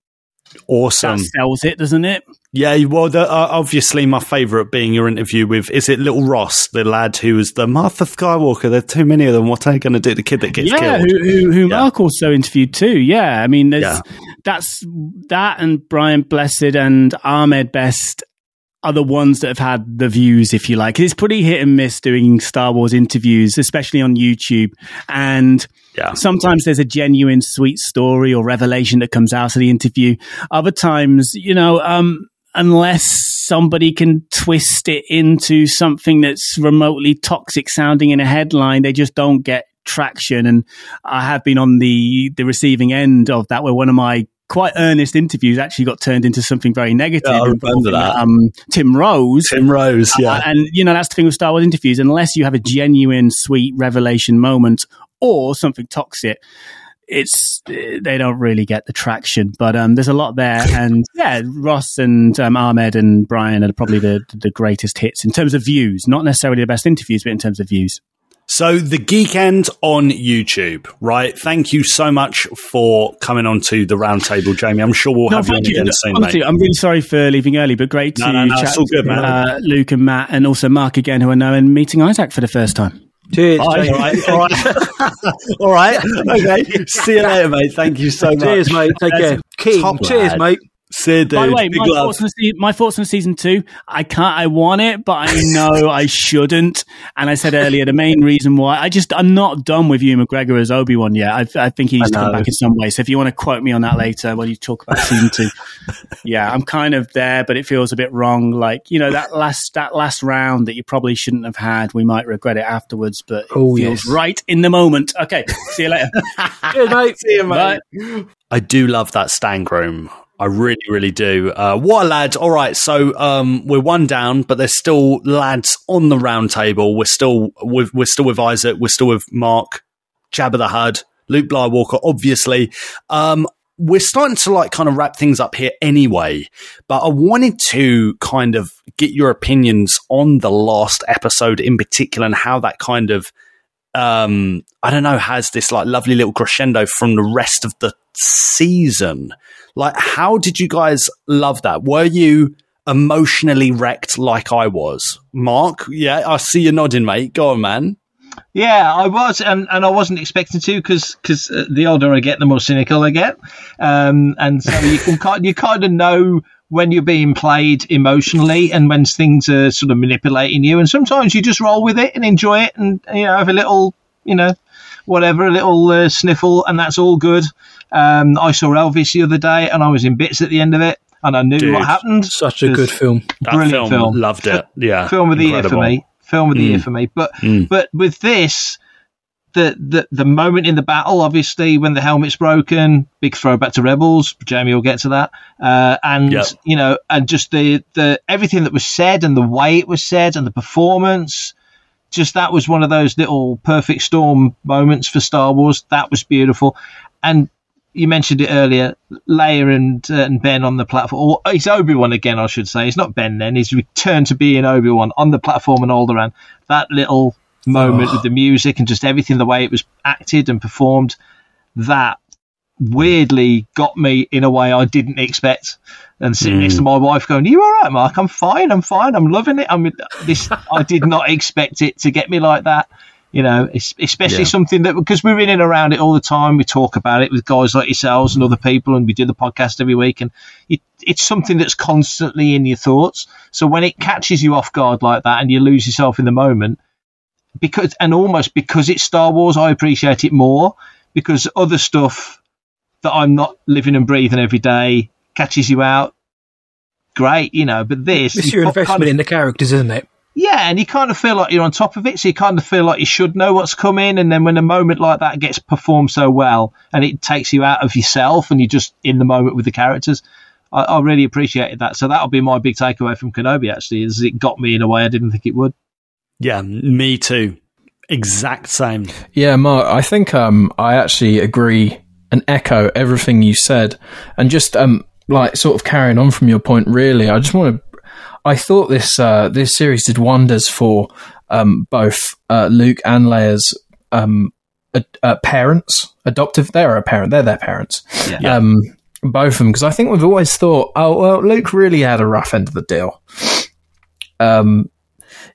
Awesome. That sells it, doesn't it? Yeah, well, the, uh, obviously, my favourite being your interview with is it Little Ross, the lad who was the Martha Skywalker. There are too many of them. What are you going to do? The kid that gets yeah, killed. Who, who, who yeah. Mark also interviewed too. Yeah, I mean, there's yeah. that's that and Brian Blessed and Ahmed Best are the ones that have had the views, if you like. It's pretty hit and miss doing Star Wars interviews, especially on YouTube. And yeah. sometimes there's a genuine sweet story or revelation that comes out of the interview. Other times, you know, um, unless somebody can twist it into something that's remotely toxic sounding in a headline, they just don't get traction. And I have been on the the receiving end of that, where one of my quite earnest interviews actually got turned into something very negative. Yeah, I remember that. Um, Tim Rose. Tim Rose, yeah. Uh, and you know that's the thing with Star Wars interviews. Unless you have a genuine, sweet revelation moment or something toxic, it's they don't really get the traction. But um, there's a lot there, and yeah, Ross and um, Ahmed and Brian are probably the the greatest hits in terms of views. Not necessarily the best interviews, but in terms of views. So the Geek End on YouTube, right? Thank you so much for coming on to the roundtable, Jamie. I'm sure we'll have you on again soon, Honestly, mate. I'm really sorry for leaving early, but great to No, no, no, chat it's all good, to. Uh, Luke and Matt, and also Mark again, who I know, and meeting Isaac for the first time. Cheers. All Jamie. right, all right, all right. Okay, see you later, mate. Thank you so much. Cheers, mate. Take That's care. King. top Cheers, lad. mate. See you, dude. By the way, Big my love. thoughts, on se- my thoughts on season two. I can't. I want it, but I know I shouldn't. And I said earlier, the main reason why I just I'm not done with you, McGregor as Obi Wan yet. I, I think he needs to come back in some way. So if you want to quote me on that later when you talk about season two, yeah, I'm kind of there, but it feels a bit wrong. Like you know that last that last round that you probably shouldn't have had. We might regret it afterwards, but it Oh, feels yes. right in the moment. Okay, see you later. Cheers, mate. See you, Bye. I do love that stank room. I really, really do. Uh, what a lad. All right. So, um, we're one down, but there's still lads on the round table. We're still with, we're still with Isaac. We're still with Mark, Jabba the Hud, Luke Blywalker, obviously. Um, we're starting to like kind of wrap things up here anyway, but I wanted to kind of get your opinions on the last episode in particular and how that kind of um, I don't know, has this like lovely little crescendo from the rest of the season. Like, how did you guys love that? Were you emotionally wrecked like I was? Mark, yeah, I see you nodding, mate. Go on, man. Yeah, I was, and, and I wasn't expecting to because because uh, the older I get, the more cynical I get, um, and so you can kind you kind of know when you're being played emotionally and when things are sort of manipulating you, and sometimes you just roll with it and enjoy it, and you know have a little you know whatever a little uh, sniffle, and that's all good. Um, I saw Elvis the other day, and I was in bits at the end of it, and I knew Dude, what happened. Such a good film. That Brilliant film, film. loved it. Yeah, film of the year for me. Film of the year Mm. for me. But Mm. but with this, the, the the moment in the battle, obviously when the helmet's broken, big throwback to Rebels. Jamie will get to that. Uh, and Yep. you know, and just the the everything that was said and the way it was said and the performance. Just that was one of those little perfect storm moments for Star Wars. That was beautiful, and you mentioned it earlier, Leia and uh, and Ben on the platform. Or it's Obi Wan again, I should say. It's not Ben then. He's returned to being Obi Wan on the platform and all Alderaan. That little moment with the music and just everything, the way it was acted and performed, that weirdly got me in a way I didn't expect. And sitting next to my wife, going, "You all right, Mark? I'm fine. I'm fine. I'm loving it. I mean, this I did not expect it to get me like that." You know, especially Yeah. something that because we're in and around it all the time. We talk about it with guys like yourselves and other people, and we do the podcast every week. And it, it's something that's constantly in your thoughts. So when it catches you off guard like that, and you lose yourself in the moment, because and almost because it's Star Wars, I appreciate it more because other stuff that I'm not living and breathing every day catches you out. Great, you know, but this It's you your kind investment of- in the characters, isn't it? Yeah, and you kind of feel like you're on top of it, so you kind of feel like you should know what's coming. And then when a moment like that gets performed so well, and it takes you out of yourself, and you're just in the moment with the characters, I, I really appreciated that. So that'll be my big takeaway from Kenobi. Actually, is it got me in a way I didn't think it would. Yeah, me too. Exact same. Yeah, Mark, I think um, I actually agree and echo everything you said. And just um, like sort of carrying on from your point, really, I just want to. I thought this uh, this series did wonders for um, both uh, Luke and Leia's um, uh, parents, adoptive. They're a parent. They're their parents. Yeah. Um, both of them, because I think we've always thought, oh well, Luke really had a rough end of the deal. Um,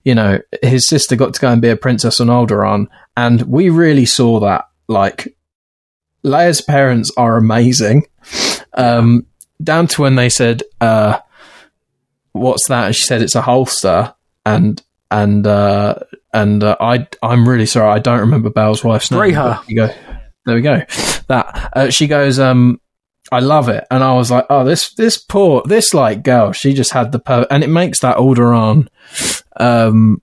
you know, his sister got to go and be a princess on Alderaan, and we really saw that. Like, Leia's parents are amazing. Um, down to when they said, uh, "What's that?" And she said, "It's a holster." And and uh, and uh, I I'm really sorry, I don't remember Bail's wife's name. But You go. There we go. That uh, she goes. Um, I love it, and I was like, oh, this this poor this like girl, she just had the per- and it makes that Alderaan um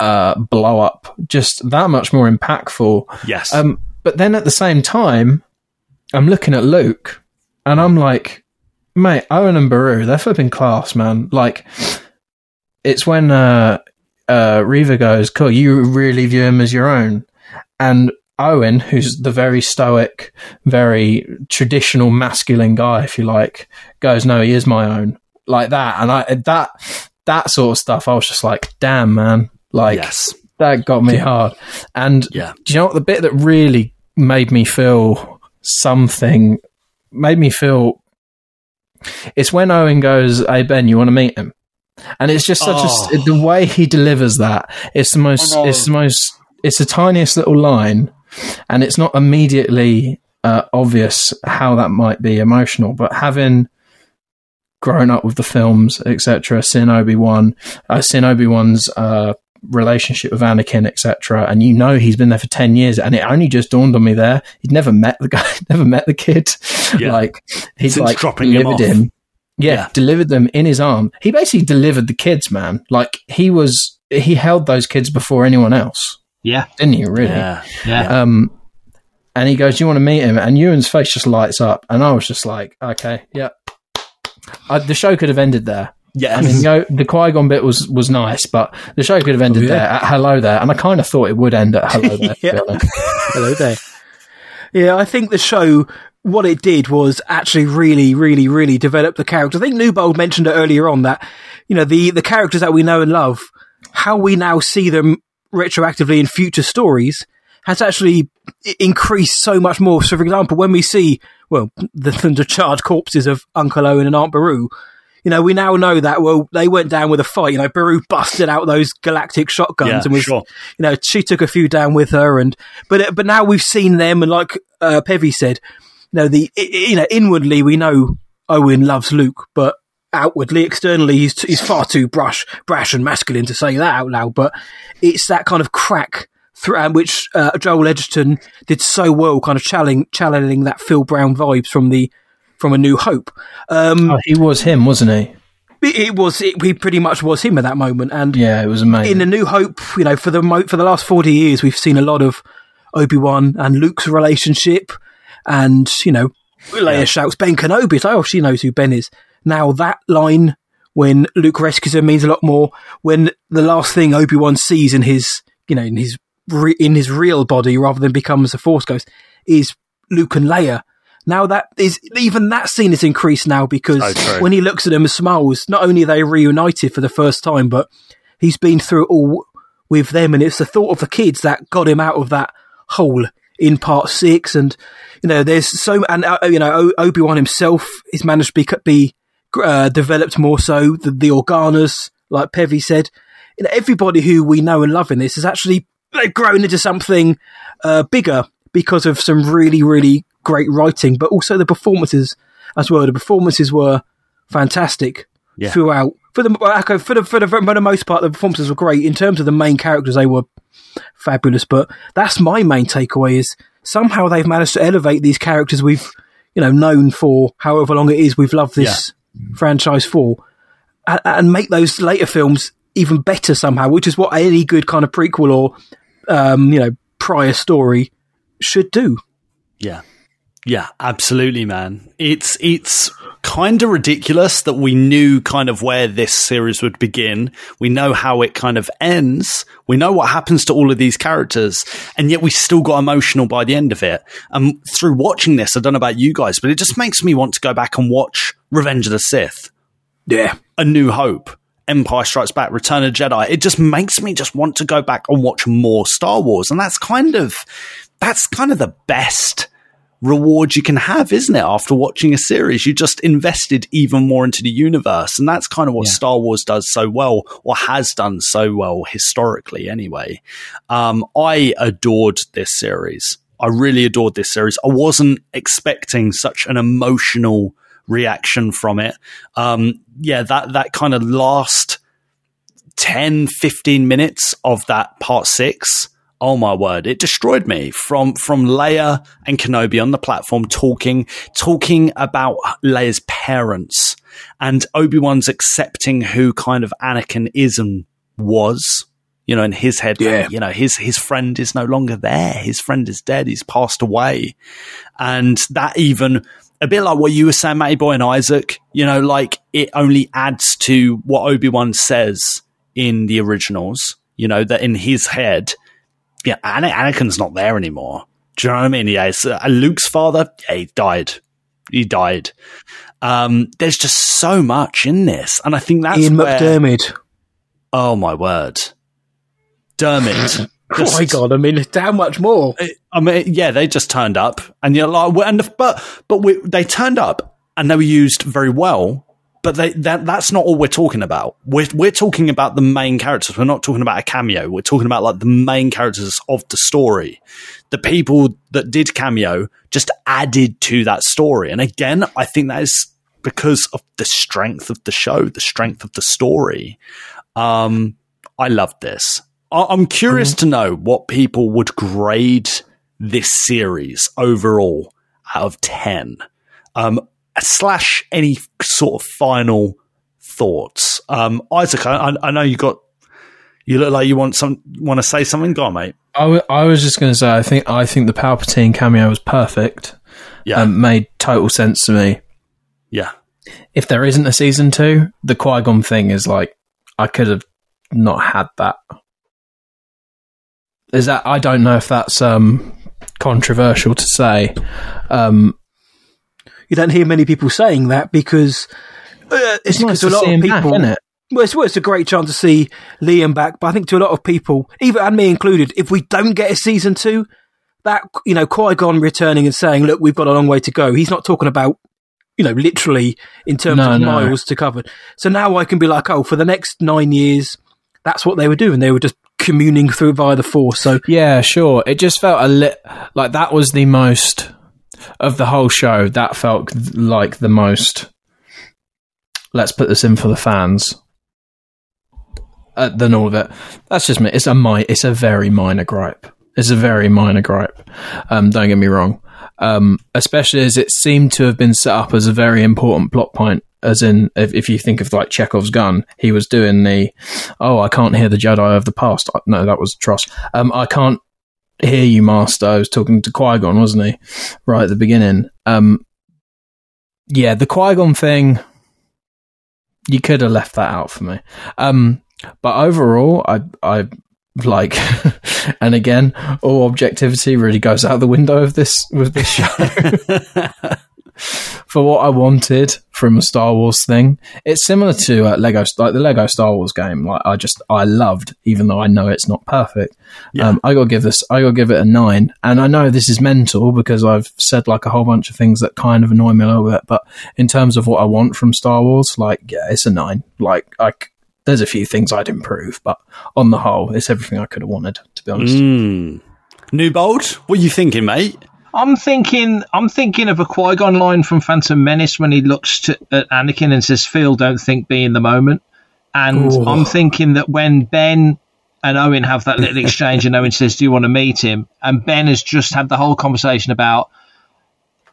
uh blow up just that much more impactful. Yes. Um, but then at the same time, I'm looking at Luke, and I'm like, mate, Owen and Beru, they're flipping class, man. Like, it's when uh, uh, Reva goes, cool, you really view him as your own. And Owen, who's the very stoic, very traditional masculine guy, if you like, goes, no, he is my own. Like that. And I, that, that sort of stuff, I was just like, damn, man. Like, yes. that got me hard. And Yeah. do you know what? The bit that really made me feel something, made me feel, it's when Owen goes, Hey, Ben, you want to meet him? And it's just such Oh. a, the way he delivers that, it's the most, it's the most, it's the tiniest little line, and it's not immediately uh, obvious how that might be emotional, but having grown up with the films, etc., seen Obi Wan, uh, seen Obi Wan's uh, relationship with Anakin, etc., and you know he's been there for ten years, and it only just dawned on me there he'd never met the guy, never met the kid, Yeah. like he'd Since like dropping him delivered off. him. Yeah, Yeah. delivered them in his arm. He basically delivered the kids, man. Like he was, he held those kids before anyone else, Yeah, didn't he? Really? Yeah. yeah. Um, and he goes, "Do you want to meet him?" And Ewan's face just lights up, and I was just like, "Okay, yeah." I, the show could have ended there. Yeah. I mean, you know, the Qui Gon bit was was nice, but the show could have ended Oh, yeah. there at "Hello there," and I kind of thought it would end at "Hello there." Yeah. Hello there. Yeah, I think the show, what it did was actually really, really, really develop the character. I think Newbold mentioned it earlier on that, you know, the, the characters that we know and love, how we now see them retroactively in future stories has actually increased so much more. So, for example, when we see, well, the, the charred corpses of Uncle Owen and Aunt Beru, you know, we now know that, well, they went down with a fight. You know, Beru busted out those galactic shotguns Yeah, and was, sure. you know, she took a few down with her, and but but now we've seen them, and like uh, Pevy said, you know, the you know inwardly we know Owen loves Luke, but outwardly, externally, he's he's far too brush, brash and masculine to say that out loud. But it's that kind of crack through um, which uh, Joel Edgerton did so well, kind of challenging, channeling that Phil Brown vibes from the from A New Hope. Um, Oh, he was him, wasn't he? it, was it, he pretty much was him at that moment, and Yeah, it was amazing. in A New Hope, you know, for the mo- for the last forty years, we've seen a lot of Obi Wan and Luke's relationship, and you know, Leia shouts Ben Kenobi. It's like, oh, she knows who Ben is. Now that line when Luke rescues her means a lot more. When the last thing Obi Wan sees in his, you know, in his re- in his real body, rather than becomes a Force ghost, is Luke and Leia. Now that is even that scene is increased now because when he looks at them and smiles, not only are they reunited for the first time, but he's been through it all with them, and it's the thought of the kids that got him out of that hole in part six. And you know, there's so and uh, you know Obi Wan himself is managed to be be uh, developed more so. The, the Organas, like Pevy said, you know, everybody who we know and love in this has actually they've grown into something uh, bigger because of some really really great writing, but also the performances as well. The performances were fantastic Yeah. throughout. For the for the for the for the most part, the performances were great. In terms of the main characters, they were fabulous. But that's my main takeaway: is somehow they've managed to elevate these characters we've you know known for however long it is we've loved this franchise for, and, and make those later films even better somehow. Which is what any good kind of prequel or um, you know prior story should do. Yeah. Yeah, absolutely, man. It's it's kind of ridiculous that we knew kind of where this series would begin. We know how it kind of ends. We know what happens to all of these characters, and yet we still got emotional by the end of it. And through watching this, I don't know about you guys, but it just makes me want to go back and watch Revenge of the Sith. Yeah, A New Hope, Empire Strikes Back, Return of Jedi. It just makes me just want to go back and watch more Star Wars, and that's kind of that's kind of the best reward you can have, isn't it? After watching a series, you just invested even more into the universe, and that's kind of what Star Wars does so well, or has done so well historically, anyway. Um, I adored this series. I really adored this series. I wasn't expecting such an emotional reaction from it. Um, yeah, that that kind of last 10, 15 minutes of that part six, Oh my word! It destroyed me from from Leia and Kenobi on the platform talking talking about Leia's parents and Obi Wan's accepting who kind of Anakin is and was. You know, in his head, Yeah. you know, his his friend is no longer there. His friend is dead. He's passed away, and that even a bit like what you were saying, Matty Boy and Isaac. You know, like it only adds to what Obi Wan says in the originals. You know that in his head, yeah, Anakin's not there anymore. Do you know what I mean? Yeah, uh, Luke's father, yeah, he died. He died. Um, there's just so much in this, and I think that's Ian where, McDiarmid. Oh my word, Dermot. Oh my god! I mean, how much more? I mean, yeah, they just turned up, and you're like, and but but we, they turned up, and they were used very well. But they, that that's not all we're talking about. We're we're talking about the main characters. We're not talking about a cameo. We're talking about like the main characters of the story. The people that did cameo just added to that story. And again, I think that is because of the strength of the show, the strength of the story. Um, I love this. I- I'm curious to know what people would grade this series overall out of 10. Um, slash any sort of final thoughts. Um, Isaac, I, I know you got, you look like you want some, want to say something. Go on, mate. I, w- I was just going to say, I think I think the Palpatine cameo was perfect. Yeah. Um, made total sense to me. Yeah. If there isn't a season two, the Qui Gon thing is like I could have not had that. Is that I don't know if that's um, controversial to say. Um, You don't hear many people saying that because uh, it's nice because a lot of people. back? Well, it's, well, it's a great chance to see Liam back, but I think to a lot of people, even and me included, if we don't get a season two, that you know Qui Gon returning and saying, "Look, we've got a long way to go." He's not talking about you know literally in terms No, of no. miles to cover. So now I can be like, "Oh, for the next nine years, that's what they were doing. They were just communing through via the Force." So Yeah, sure. It just felt a lit like that was the most of the whole show. That felt like the most. Let's put this in for the fans. Uh, than all of it. That's just me. It's a mi- It's a very minor gripe. It's a very minor gripe. Um, don't get me wrong. Um, especially as it seemed to have been set up as a very important plot point. As in, if, if you think of like Chekhov's gun, he was doing the, oh, I can't hear the Jedi of the past. No, that was Tross. Um, I can't hear you, Master. I was talking to Qui Gon, wasn't he? Right at the beginning. Um, yeah, the Qui Gon thing. You could have left that out for me. Um, but overall, I, I like, and again, all objectivity really goes out the window of this with this show. for what I wanted from a Star Wars thing, it's similar to uh, Lego, like the Lego Star Wars game. Like I just, I loved, even though I know it's not perfect. Um, I gotta give this, I gotta give it a nine. And I know this is mental because I've said like a whole bunch of things that kind of annoy me a little bit. But in terms of what I want from Star Wars, like yeah, it's a nine. Like I, there's a few things I'd improve, but on the whole, it's everything I could have wanted. To be honest. Mm. Newbold, what are you thinking, mate? I'm thinking, I'm thinking of a Qui Gon line from Phantom Menace when he looks to, at Anakin and says, "Feel, don't think, be in the moment." And Ooh. I'm thinking that when Ben and Owen have that little exchange, and Owen says, "Do you want to meet him?" and Ben has just had the whole conversation about,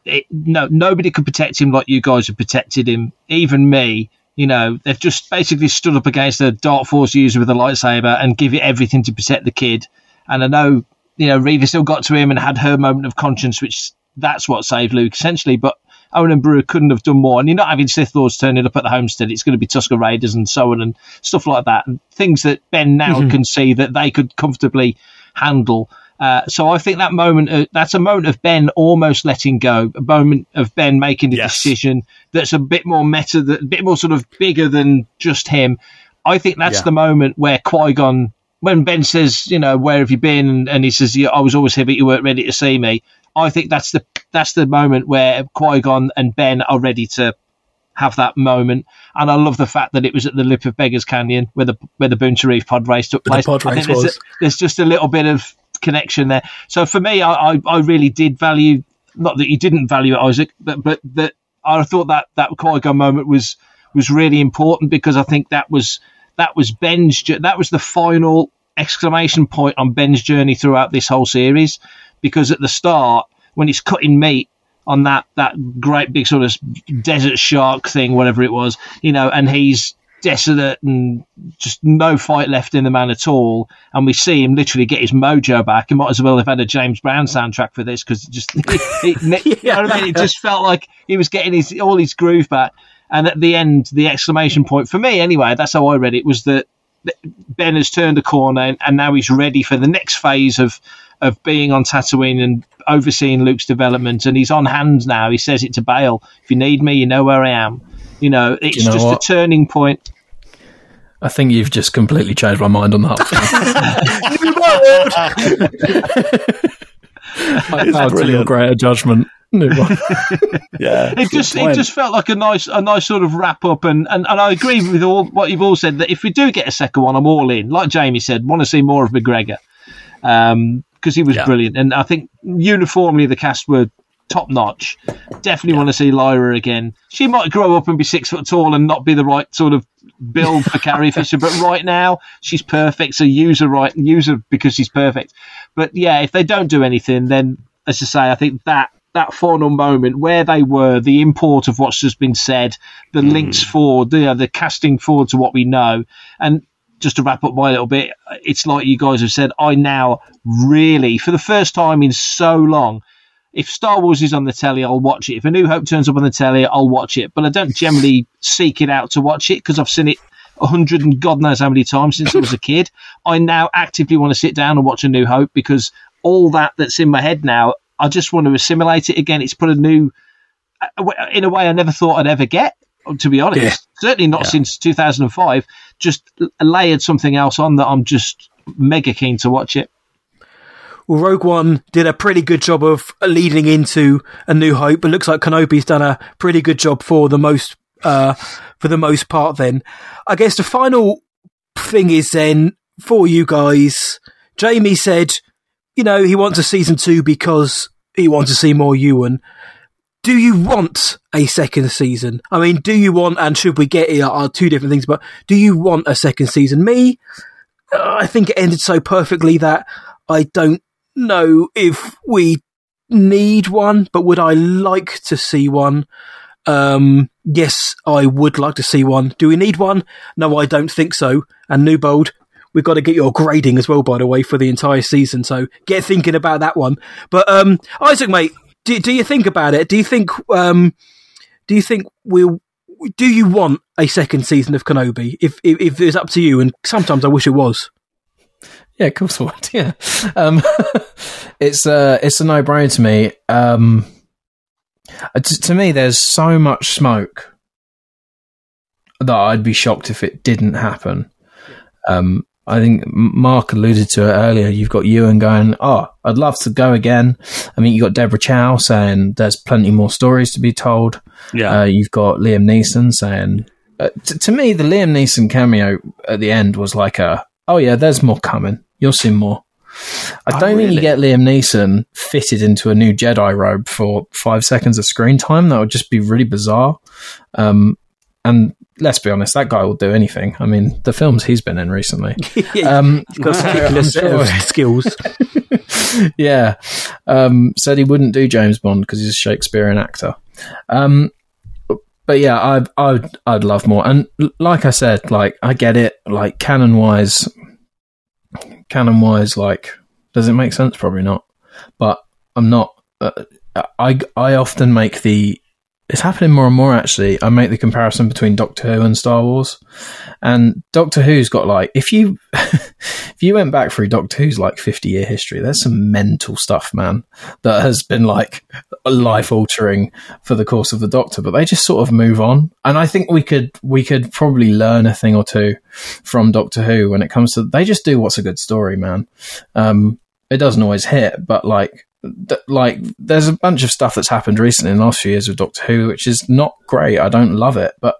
it, no, nobody could protect him like you guys have protected him, even me. You know, they've just basically stood up against a dark force user with a lightsaber and give it everything to protect the kid. And I know, you know, Reva still got to him and had her moment of conscience, which that's what saved Luke essentially. But Owen and Beru couldn't have done more. And you're not having Sith Lords turning up at the homestead. It's going to be Tusken Raiders and so on and stuff like that. And things that Ben now can see that they could comfortably handle. Uh, so I think that moment, uh, that's a moment of Ben almost letting go, a moment of Ben making a Yes. decision that's a bit more meta, that, a bit more sort of bigger than just him. I think that's Yeah. the moment where Qui Gon, when Ben says, you know, where have you been, and, he says, yeah, I was always here, but you weren't ready to see me. I think that's the that's the moment where Qui Gon and Ben are ready to have that moment. And I love the fact that it was at the lip of Beggars Canyon where the where the Boonta Eve pod race took the place. I race think there's, a- there's just a little bit of connection there. So for me, I, I, I really did value not that you didn't value it, Isaac, but but that I thought that that Qui Gon moment was was really important because I think that was that was Ben's that was the final exclamation point on Ben's journey throughout this whole series because at the start when he's cutting meat on that that great big sort of desert shark thing, whatever it was, you know, and he's desolate and just no fight left in the man at all. And we see him literally get his mojo back. He might as well have had a James Brown soundtrack for this because just it, it, you know I mean? It just felt like he was getting his all his groove back. And at the end, the exclamation point for me, anyway, that's how I read it, was that Ben has turned a corner and, and now he's ready for the next phase of of being on Tatooine and overseeing Luke's development. And he's on hand now. He says it to Bail: "If you need me, you know where I am." You know, it's you know just what? a turning point. I think you've just completely changed my mind on that. I bow to your greater judgment. New one. Yeah, It just it just felt like a nice a nice sort of wrap up, and, and, and I agree with all what you've all said that if we do get a second one, I'm all in. Like Jamie said, want to see more of McGregor um, because he was Yeah. brilliant, and I think uniformly the cast were top notch. Definitely want to see Lyra again. She might grow up and be six foot tall and not be the right sort of build for Carrie Fisher, but right now she's perfect. So use her right, use her because she's perfect. But yeah, if they don't do anything, then as I say, I think that that final moment where they were, the import of what's just been said, the mm. links forward, the the casting forward to what we know, and just to wrap up my little bit, it's like you guys have said. I now really, for the first time in so long, if Star Wars is on the telly, I'll watch it. If A New Hope turns up on the telly, I'll watch it. But I don't generally seek it out to watch it because I've seen it a hundred and God knows how many times since I was a kid. I now actively want to sit down and watch A New Hope because all that that's in my head now, I just want to assimilate it again. It's put a new, uh, in a way I never thought I'd ever get. To be honest, Yeah. certainly not since 2005. Just layered something else on that I'm just mega keen to watch it. Well, Rogue One did a pretty good job of leading into A New Hope, but looks like Kenobi's done a pretty good job for the most uh, for the most part. Then, I guess the final thing is then for you guys. Jamie said, you know, he wants a season two because he wants to see more Ewan. Do you want a second season? I mean, do you want and should we get it are two different things, but do you want a second season? Me, I think it ended so perfectly that I don't know if we need one, but would I like to see one? Um, yes, I would like to see one. Do we need one? No, I don't think so. And Newbold, we've got to get your grading as well, by the way, for the entire season. So get thinking about that one. But um, Isaac, mate, do, do you think about it? Do you think um, do you think we'll do you want a second season of Kenobi? If if, if it's up to you, and sometimes I wish it was. Yeah, of course I would. Yeah, um, it's uh, it's a no brainer to me. Um, uh, to, to me, there's so much smoke that I'd be shocked if it didn't happen. Um, I think Mark alluded to it earlier. You've got Ewan going, "Oh, I'd love to go again." I mean, you've got Deborah Chow saying there's plenty more stories to be told. Yeah. Uh, you've got Liam Neeson saying, uh, t- to me, the Liam Neeson cameo at the end was like a, oh yeah, there's more coming. You'll see more. I Oh, don't think really? you get Liam Neeson fitted into a new Jedi robe for five seconds of screen time. That would just be really bizarre. Um, and let's be honest, that guy will do anything. I mean, the films he's been in recently. Um, He's got a ridiculous sure- skills. yeah. Um, said he wouldn't do James Bond because he's a Shakespearean actor. Um, but yeah, I, I'd, I'd love more. And like I said, like, I get it. Like, canon wise, canon wise, like, does it make sense? Probably not. But I'm not, uh, I, I often make the, it's happening more and more actually. I make the comparison between Doctor Who and Star Wars. And Doctor Who's got like, if you, if you went back through Doctor Who's like 50 year history, there's some mental stuff, man, that has been like life altering for the course of the Doctor, but they just sort of move on. And I think we could, we could probably learn a thing or two from Doctor Who when it comes to, they just do what's a good story, man. Um, it doesn't always hit, but like, th- like there's a bunch of stuff that's happened recently in the last few years with Doctor Who, which is not great. I don't love it, but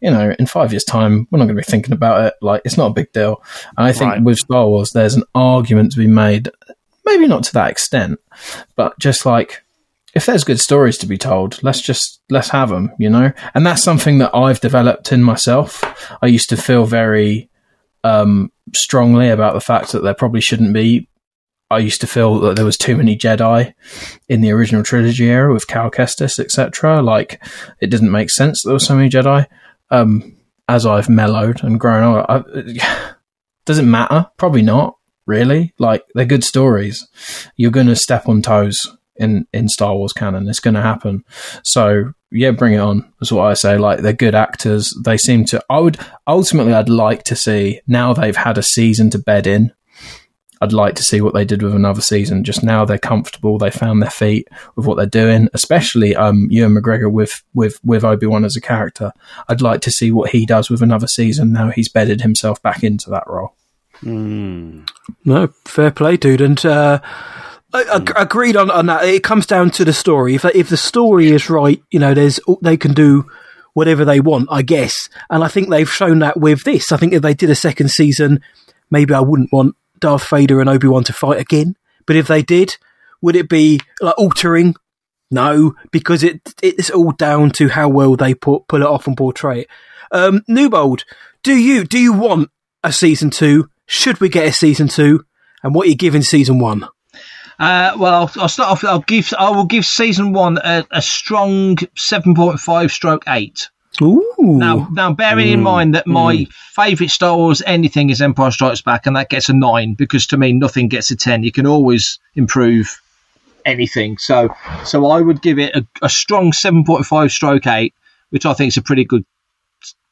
you know, in five years' time, we're not going to be thinking about it. Like, it's not a big deal. And I think Right. with Star Wars, there's an argument to be made, maybe not to that extent, but just like if there's good stories to be told, let's just let's have them, you know. And that's something that I've developed in myself. I used to feel very um, strongly about the fact that there probably shouldn't be. I used to feel that there was too many Jedi in the original trilogy era with Cal Kestis, etc. Like it didn't make sense there were so many Jedi. Um, as I've mellowed and grown up, does it matter? Probably not. Really, like they're good stories. You're going to step on toes in in Star Wars canon. It's going to happen. So yeah, bring it on. That's what I say. Like they're good actors. They seem to. I would ultimately. I'd like to see now they've had a season to bed in. I'd like to see what they did with another season. Just now they're comfortable. They found their feet with what they're doing. Especially um, Ewan McGregor with with with Obi Wan as a character. I'd like to see what he does with another season. Now he's bedded himself back into that role. Mm. No, fair play, dude. And uh, ag- agreed on, on that. It comes down to the story. If if the story is right, you know, there's they can do whatever they want, I guess. And I think they've shown that with this. I think if they did a second season, maybe I wouldn't want Darth Vader and Obi Wan to fight again. But if they did, would it be like altering? No, because it it's all down to how well they put pull it off and portray it. Um, Newbold, do you do you want a season two? Should we get a season two? And what are you giving season one? Uh, well, I'll, I'll start off. I'll give. I will give season one a, a strong seven point five stroke eight. Ooh, Now, now bearing in mind that my favourite Star Wars anything is Empire Strikes Back, and that gets a nine because to me nothing gets a ten. You can always improve anything. So, so I would give it a, a strong seven point five stroke eight, which I think is a pretty good,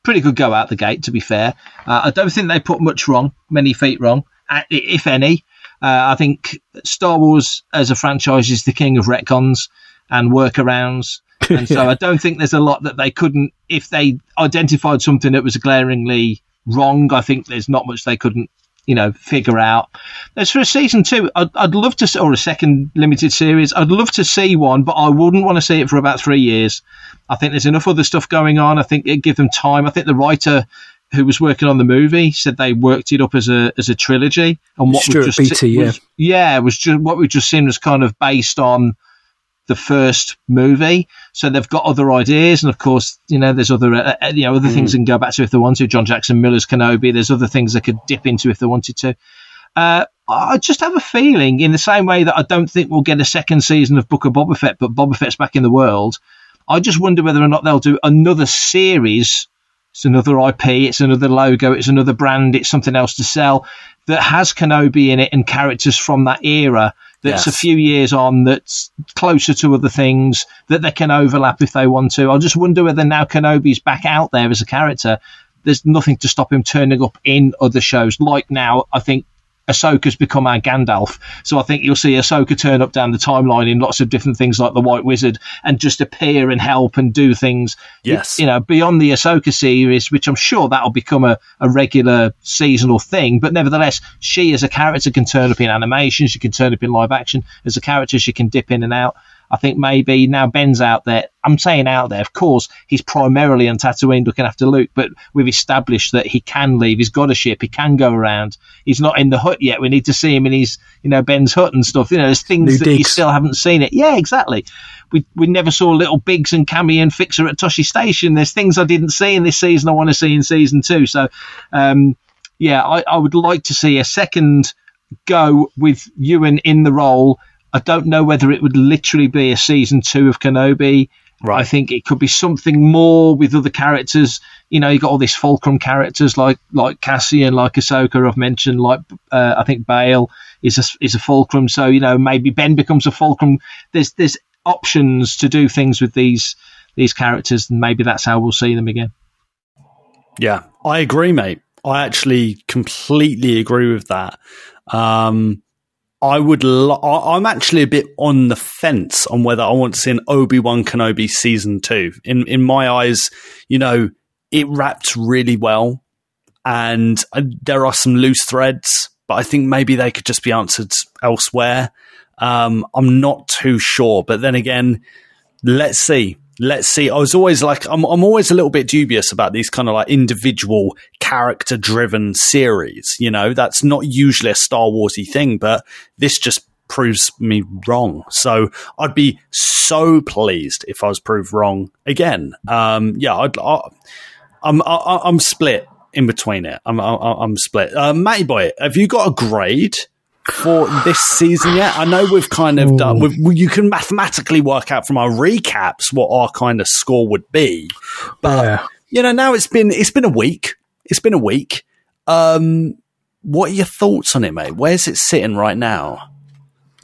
pretty good go out the gate. To be fair, uh, I don't think they put much wrong, many feet wrong, uh, if any. Uh, I think Star Wars as a franchise is the king of retcons and workarounds. And so I don't think there's a lot that they couldn't, if they identified something that was glaringly wrong, I think there's not much they couldn't, you know, figure out. As for a season two, I'd, I'd love to, or a second limited series, I'd love to see one, but I wouldn't want to see it for about three years. I think there's enough other stuff going on. I think it'd give them time. I think the writer who was working on the movie said they worked it up as a as a trilogy, and what Stuart we just Beattie, yeah. was, yeah, it was just what we've just seen was kind of based on the first movie. So they've got other ideas, and of course, you know, there's other uh, uh, you know other things they can go back to if they want to. John Jackson Miller's Kenobi. There's other things they could dip into if they wanted to. Uh, I just have a feeling, in the same way that I don't think we'll get a second season of Book of Boba Fett, but Boba Fett's back in the world. I just wonder whether or not they'll do another series. It's another IP, it's another logo, it's another brand, it's something else to sell that has Kenobi in it and characters from that era that's Yes. a few years on that's closer to other things that they can overlap if they want to. I just wonder whether now Kenobi's back out there as a character, there's nothing to stop him turning up in other shows. Like now, I think Ahsoka's become our Gandalf. So I think you'll see Ahsoka turn up down the timeline in lots of different things like the White Wizard and just appear and help and do things. Yes. You know, beyond the Ahsoka series, which I'm sure that'll become a, a regular seasonal thing. But nevertheless, she as a character can turn up in animation, she can turn up in live action. As a character, she can dip in and out. I think maybe now Ben's out there. I'm saying out there, of course, he's primarily on Tatooine looking after Luke, but we've established that he can leave. He's got a ship. He can go around. He's not in the hut yet. We need to see him in his, you know, Ben's hut and stuff. You know, there's things New that you still haven't seen it. Yeah, exactly. We we never saw little Biggs and Camie and Fixer at Tosche Station. There's things I didn't see in this season I want to see in season two. So, um, yeah, I, I would like to see a second go with Ewan in the role. I don't know whether it would literally be a season two of Kenobi. Right. I think it could be something more with other characters. You know, you got all these Fulcrum characters like like Cassian, like Ahsoka. I've mentioned, like uh, I think Bail is a is a Fulcrum. So you know, maybe Ben becomes a Fulcrum. There's there's options to do things with these these characters, and maybe that's how we'll see them again. Yeah, I agree, mate. I actually completely agree with that. Um, I would. Lo- I'm actually a bit on the fence on whether I want to see an Obi Wan Kenobi season two. In in my eyes, you know, it wrapped really well, and uh, there are some loose threads, but I think maybe they could just be answered elsewhere. Um, I'm not too sure, but then again, let's see. Let's see. I was always like, I'm, I'm always a little bit dubious about these kind of like individual character driven series. You know, that's not usually a Star Warsy thing, but this just proves me wrong. So I'd be so pleased if I was proved wrong again. Um, yeah, I'd, I, I'm, I, I'm split. in between it. I'm I'm, I'm split. Uh, Matty boy, have you got a grade? For this season yet, I know we've kind of done. We've, you can mathematically work out from our recaps what our kind of score would be, but Yeah. you know now it's been it's been a week. It's been a week. Um, what are your thoughts on it, mate? Where's it sitting right now?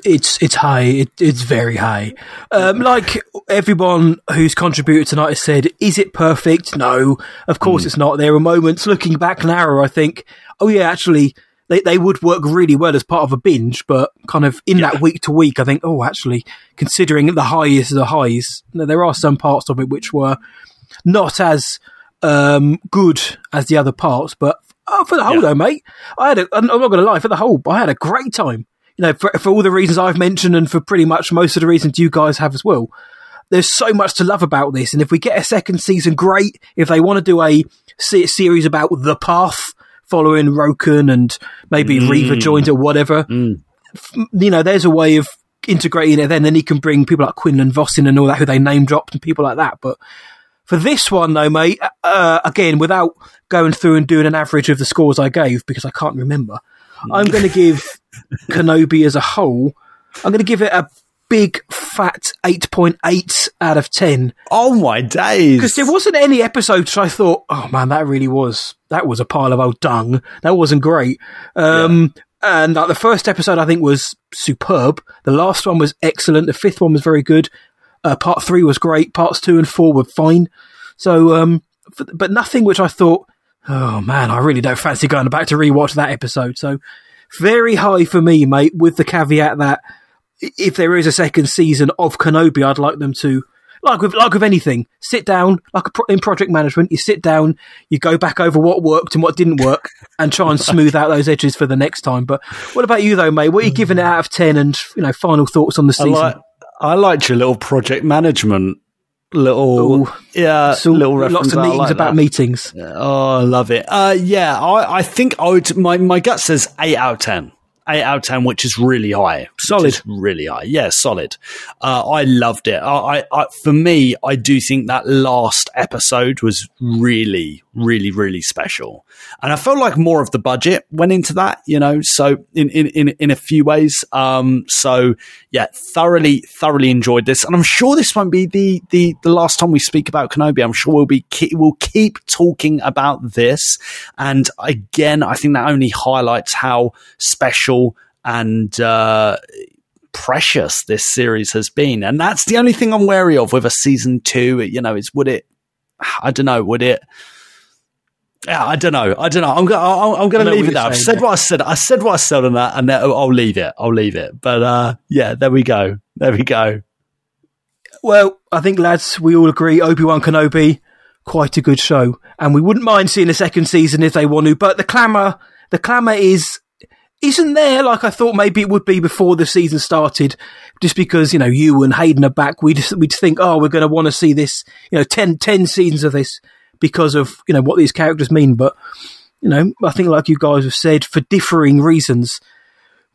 It's it's high. It, it's very high. Um, like everyone who's contributed tonight has said, is it perfect? No, of course it's not. There are moments looking back now. I think, oh yeah, actually, they they would work really well as part of a binge, but kind of in that week to week, I think, oh, actually, considering the highs are the highs, there are some parts of it which were not as um, good as the other parts, but oh, for the whole Yeah. though, mate, I had. A, I'm not going to lie, for the whole, I had a great time. You know, for, for all the reasons I've mentioned, and for pretty much most of the reasons you guys have as well. There's so much to love about this, and if we get a second season, great. If they want to do a series about the path following Roken and maybe mm. Reva joins or whatever, mm. f- you know, there's a way of integrating it. Then, then he can bring people like Quinlan Vossin and all that, who they name dropped, and people like that. But for this one, though, mate, uh, uh, again, without going through and doing an average of the scores I gave because I can't remember, I'm mm. going to give Kenobi as a whole. I'm going to give it a big fat 8.8 out of 10 Oh my days! because there wasn't any episodes I thought, oh man, that really was that was a pile of old dung. That wasn't great. Um, And like the first episode, I think was superb. The last one was excellent. The fifth one was very good. Uh, part three was great. Parts two and four were fine. So, um, but nothing which I thought, oh man, I really don't fancy going back to rewatch that episode. So, very high for me, mate. With the caveat that if there is a second season of Kenobi, I'd like them to, like with like with anything, sit down like a pro- in project management. You sit down, you go back over what worked and what didn't work, and try and smooth out those edges for the next time. But what about you, though, mate? What are you giving it out of ten? And you know, final thoughts on the I season? like I liked your little project management little Ooh. yeah So, little reference. lots of meetings like about that. meetings. Oh, I love it. Uh, yeah, I, I think I would. My my gut says eight out of ten. Eight out of ten, which is really high. Solid. really high. Yeah, solid. Uh, I loved it. I, I, I, for me, I do think that last episode was really, really, really special, and I felt like more of the budget went into that. You know, so in in in, in a few ways. Um, so yeah, thoroughly, thoroughly enjoyed this, and I'm sure this won't be the the the last time we speak about Kenobi. I'm sure we'll be ke- we'll keep talking about this, and again, I think that only highlights how special and uh, precious this series has been, and that's the only thing I'm wary of with a season two. You know, is would it? I don't know. Would it? Yeah, I don't know. I don't know. I'm going. I'm going I know to leave it there. I've said yeah. what I said. I said what I said on that, and I'll leave it. I'll leave it. But uh, yeah, there we go. There we go. Well, I think, lads, we all agree Obi Wan Kenobi, quite a good show, and we wouldn't mind seeing a second season if they want to. But the clamour, the clamour is isn't there like I thought maybe it would be before the season started. Just because Ewan know you and Hayden are back, we just we'd think, oh, we're going to want to see this, you know, 10, 10 seasons of this because of you know what these characters mean. But you know, I think like you guys have said, for differing reasons,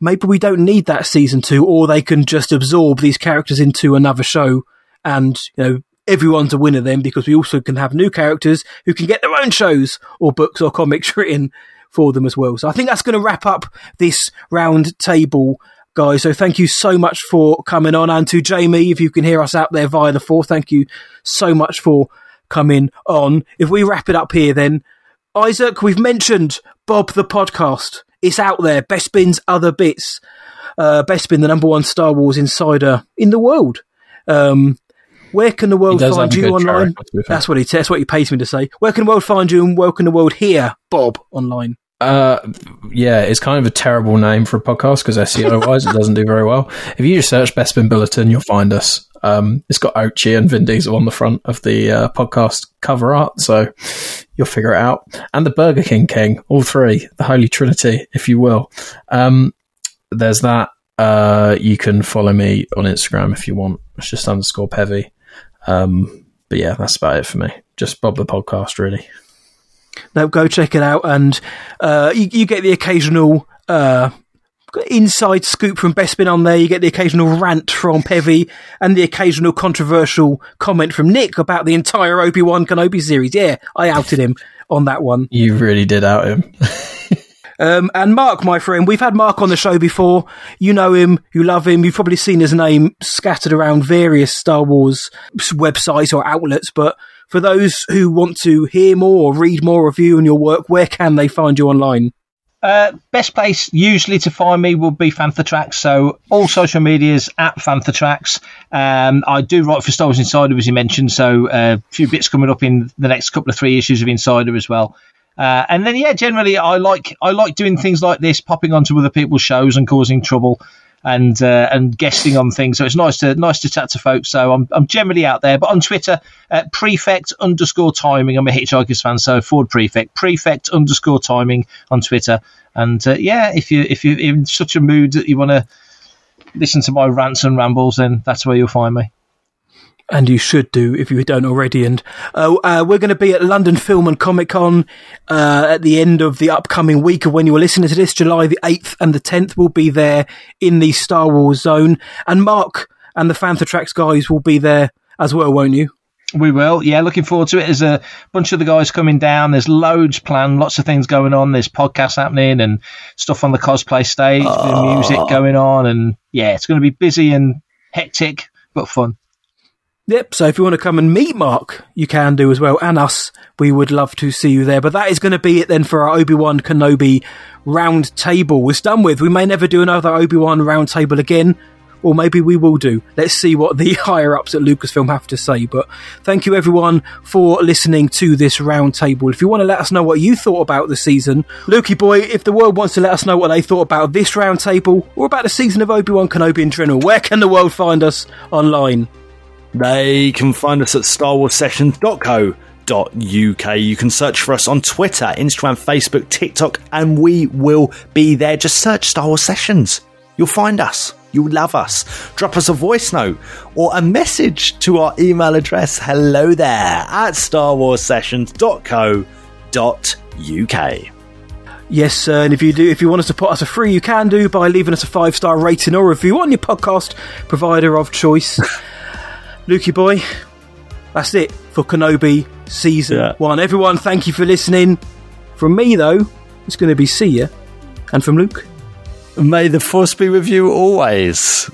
maybe we don't need that season two, or they can just absorb these characters into another show, and you know everyone's a winner then because we also can have new characters who can get their own shows or books or comics written for them as well. So I think that's going to wrap up this round table. Guys, so thank you so much for coming on, and to Jamie, if you can hear us out there via the fourth, thank you so much for coming on. If we wrap it up here, then Isaac, we've mentioned Bob the podcast. It's out there. Bespin's other bits. Uh, Bespin, the number one Star Wars insider in the world. Um, where can the world find you online? record, to be fair. That's what he. That's what he pays me to say. Where can the world find you, and where can the world hear Bob online? Uh, yeah, it's kind of a terrible name for a podcast because SEO wise, it doesn't do very well. If you just search Bespin Bulletin, you'll find us. Um, it's got Ochi and Vin Diesel on the front of the uh, podcast cover art, so you'll figure it out. And the Burger King King, all three, the Holy Trinity, if you will. Um, there's that. Uh, you can follow me on Instagram if you want. It's just underscore Pevy. Um, but yeah, that's about it for me. Just Bob the podcast, really. No, go check it out, and uh, you, you get the occasional uh, inside scoop from Bespin on there. You get the occasional rant from Pevy and the occasional controversial comment from Nick about the entire Obi Wan Kenobi series. Yeah, I outed him on that one. You really did out him. Um, and Mark, my friend, we've had Mark on the show before. You know him, you love him. You've probably seen his name scattered around various Star Wars websites or outlets. But for those who want to hear more or read more of you and your work, where can they find you online? Uh, best place usually to find me will be Fantha Tracks. So all social medias at Fantha Tracks. Um, I do write for Star Wars Insider, as you mentioned. So uh, a few bits coming up in the next couple of three issues of Insider as well. Uh, and then yeah, generally I like I like doing things like this, popping onto other people's shows and causing trouble and uh, and guesting on things. So it's nice to nice to chat to folks. So I'm I'm generally out there, but on Twitter, uh, prefect underscore timing. I'm a Hitchhikers fan, so Ford prefect prefect underscore timing on Twitter. And uh, yeah, if you if you're in such a mood that you want to listen to my rants and rambles, then that's where you'll find me and you should do if you don't already. And uh, uh, we're going to be at London Film and Comic Con uh, at the end of the upcoming week of when you are listening to this, July the 8th and the 10th. We'll be there in the Star Wars zone. And Mark and the Fantha Tracks guys will be there as well, won't you? We will, yeah. Looking forward to it. There's a bunch of the guys coming down. There's loads planned, lots of things going on. There's podcasts happening and stuff on the cosplay stage, oh. music going on, and yeah, it's going to be busy and hectic but fun. Yep. So if you want to come and meet Mark, you can do as well, and us. We would love to see you there. But that is going to be it then for our Obi Wan Kenobi round table. We're done with. We may never do another Obi Wan round table again, or maybe we will do. Let's see what the higher ups at Lucasfilm have to say. But thank you everyone for listening to this round table. If you want to let us know what you thought about the season, Lukey boy, if the world wants to let us know what they thought about this round table or about the season of Obi Wan Kenobi in general, where can the world find us online? They can find us at starwarsessions.co.uk. You can search for us on Twitter, Instagram, Facebook, TikTok, and we will be there. Just search Star Wars Sessions. You'll find us. You'll love us. Drop us a voice note or a message to our email address hello there at starwarsessions.co.uk. Yes, sir. And if you do, if you want us to put us a free, you can do by leaving us a five star rating or review on your podcast provider of choice. Lukey boy, that's it for Kenobi season yeah. one. Everyone, thank you for listening. From me, though, it's going to be see ya. And from Luke, may the force be with you always.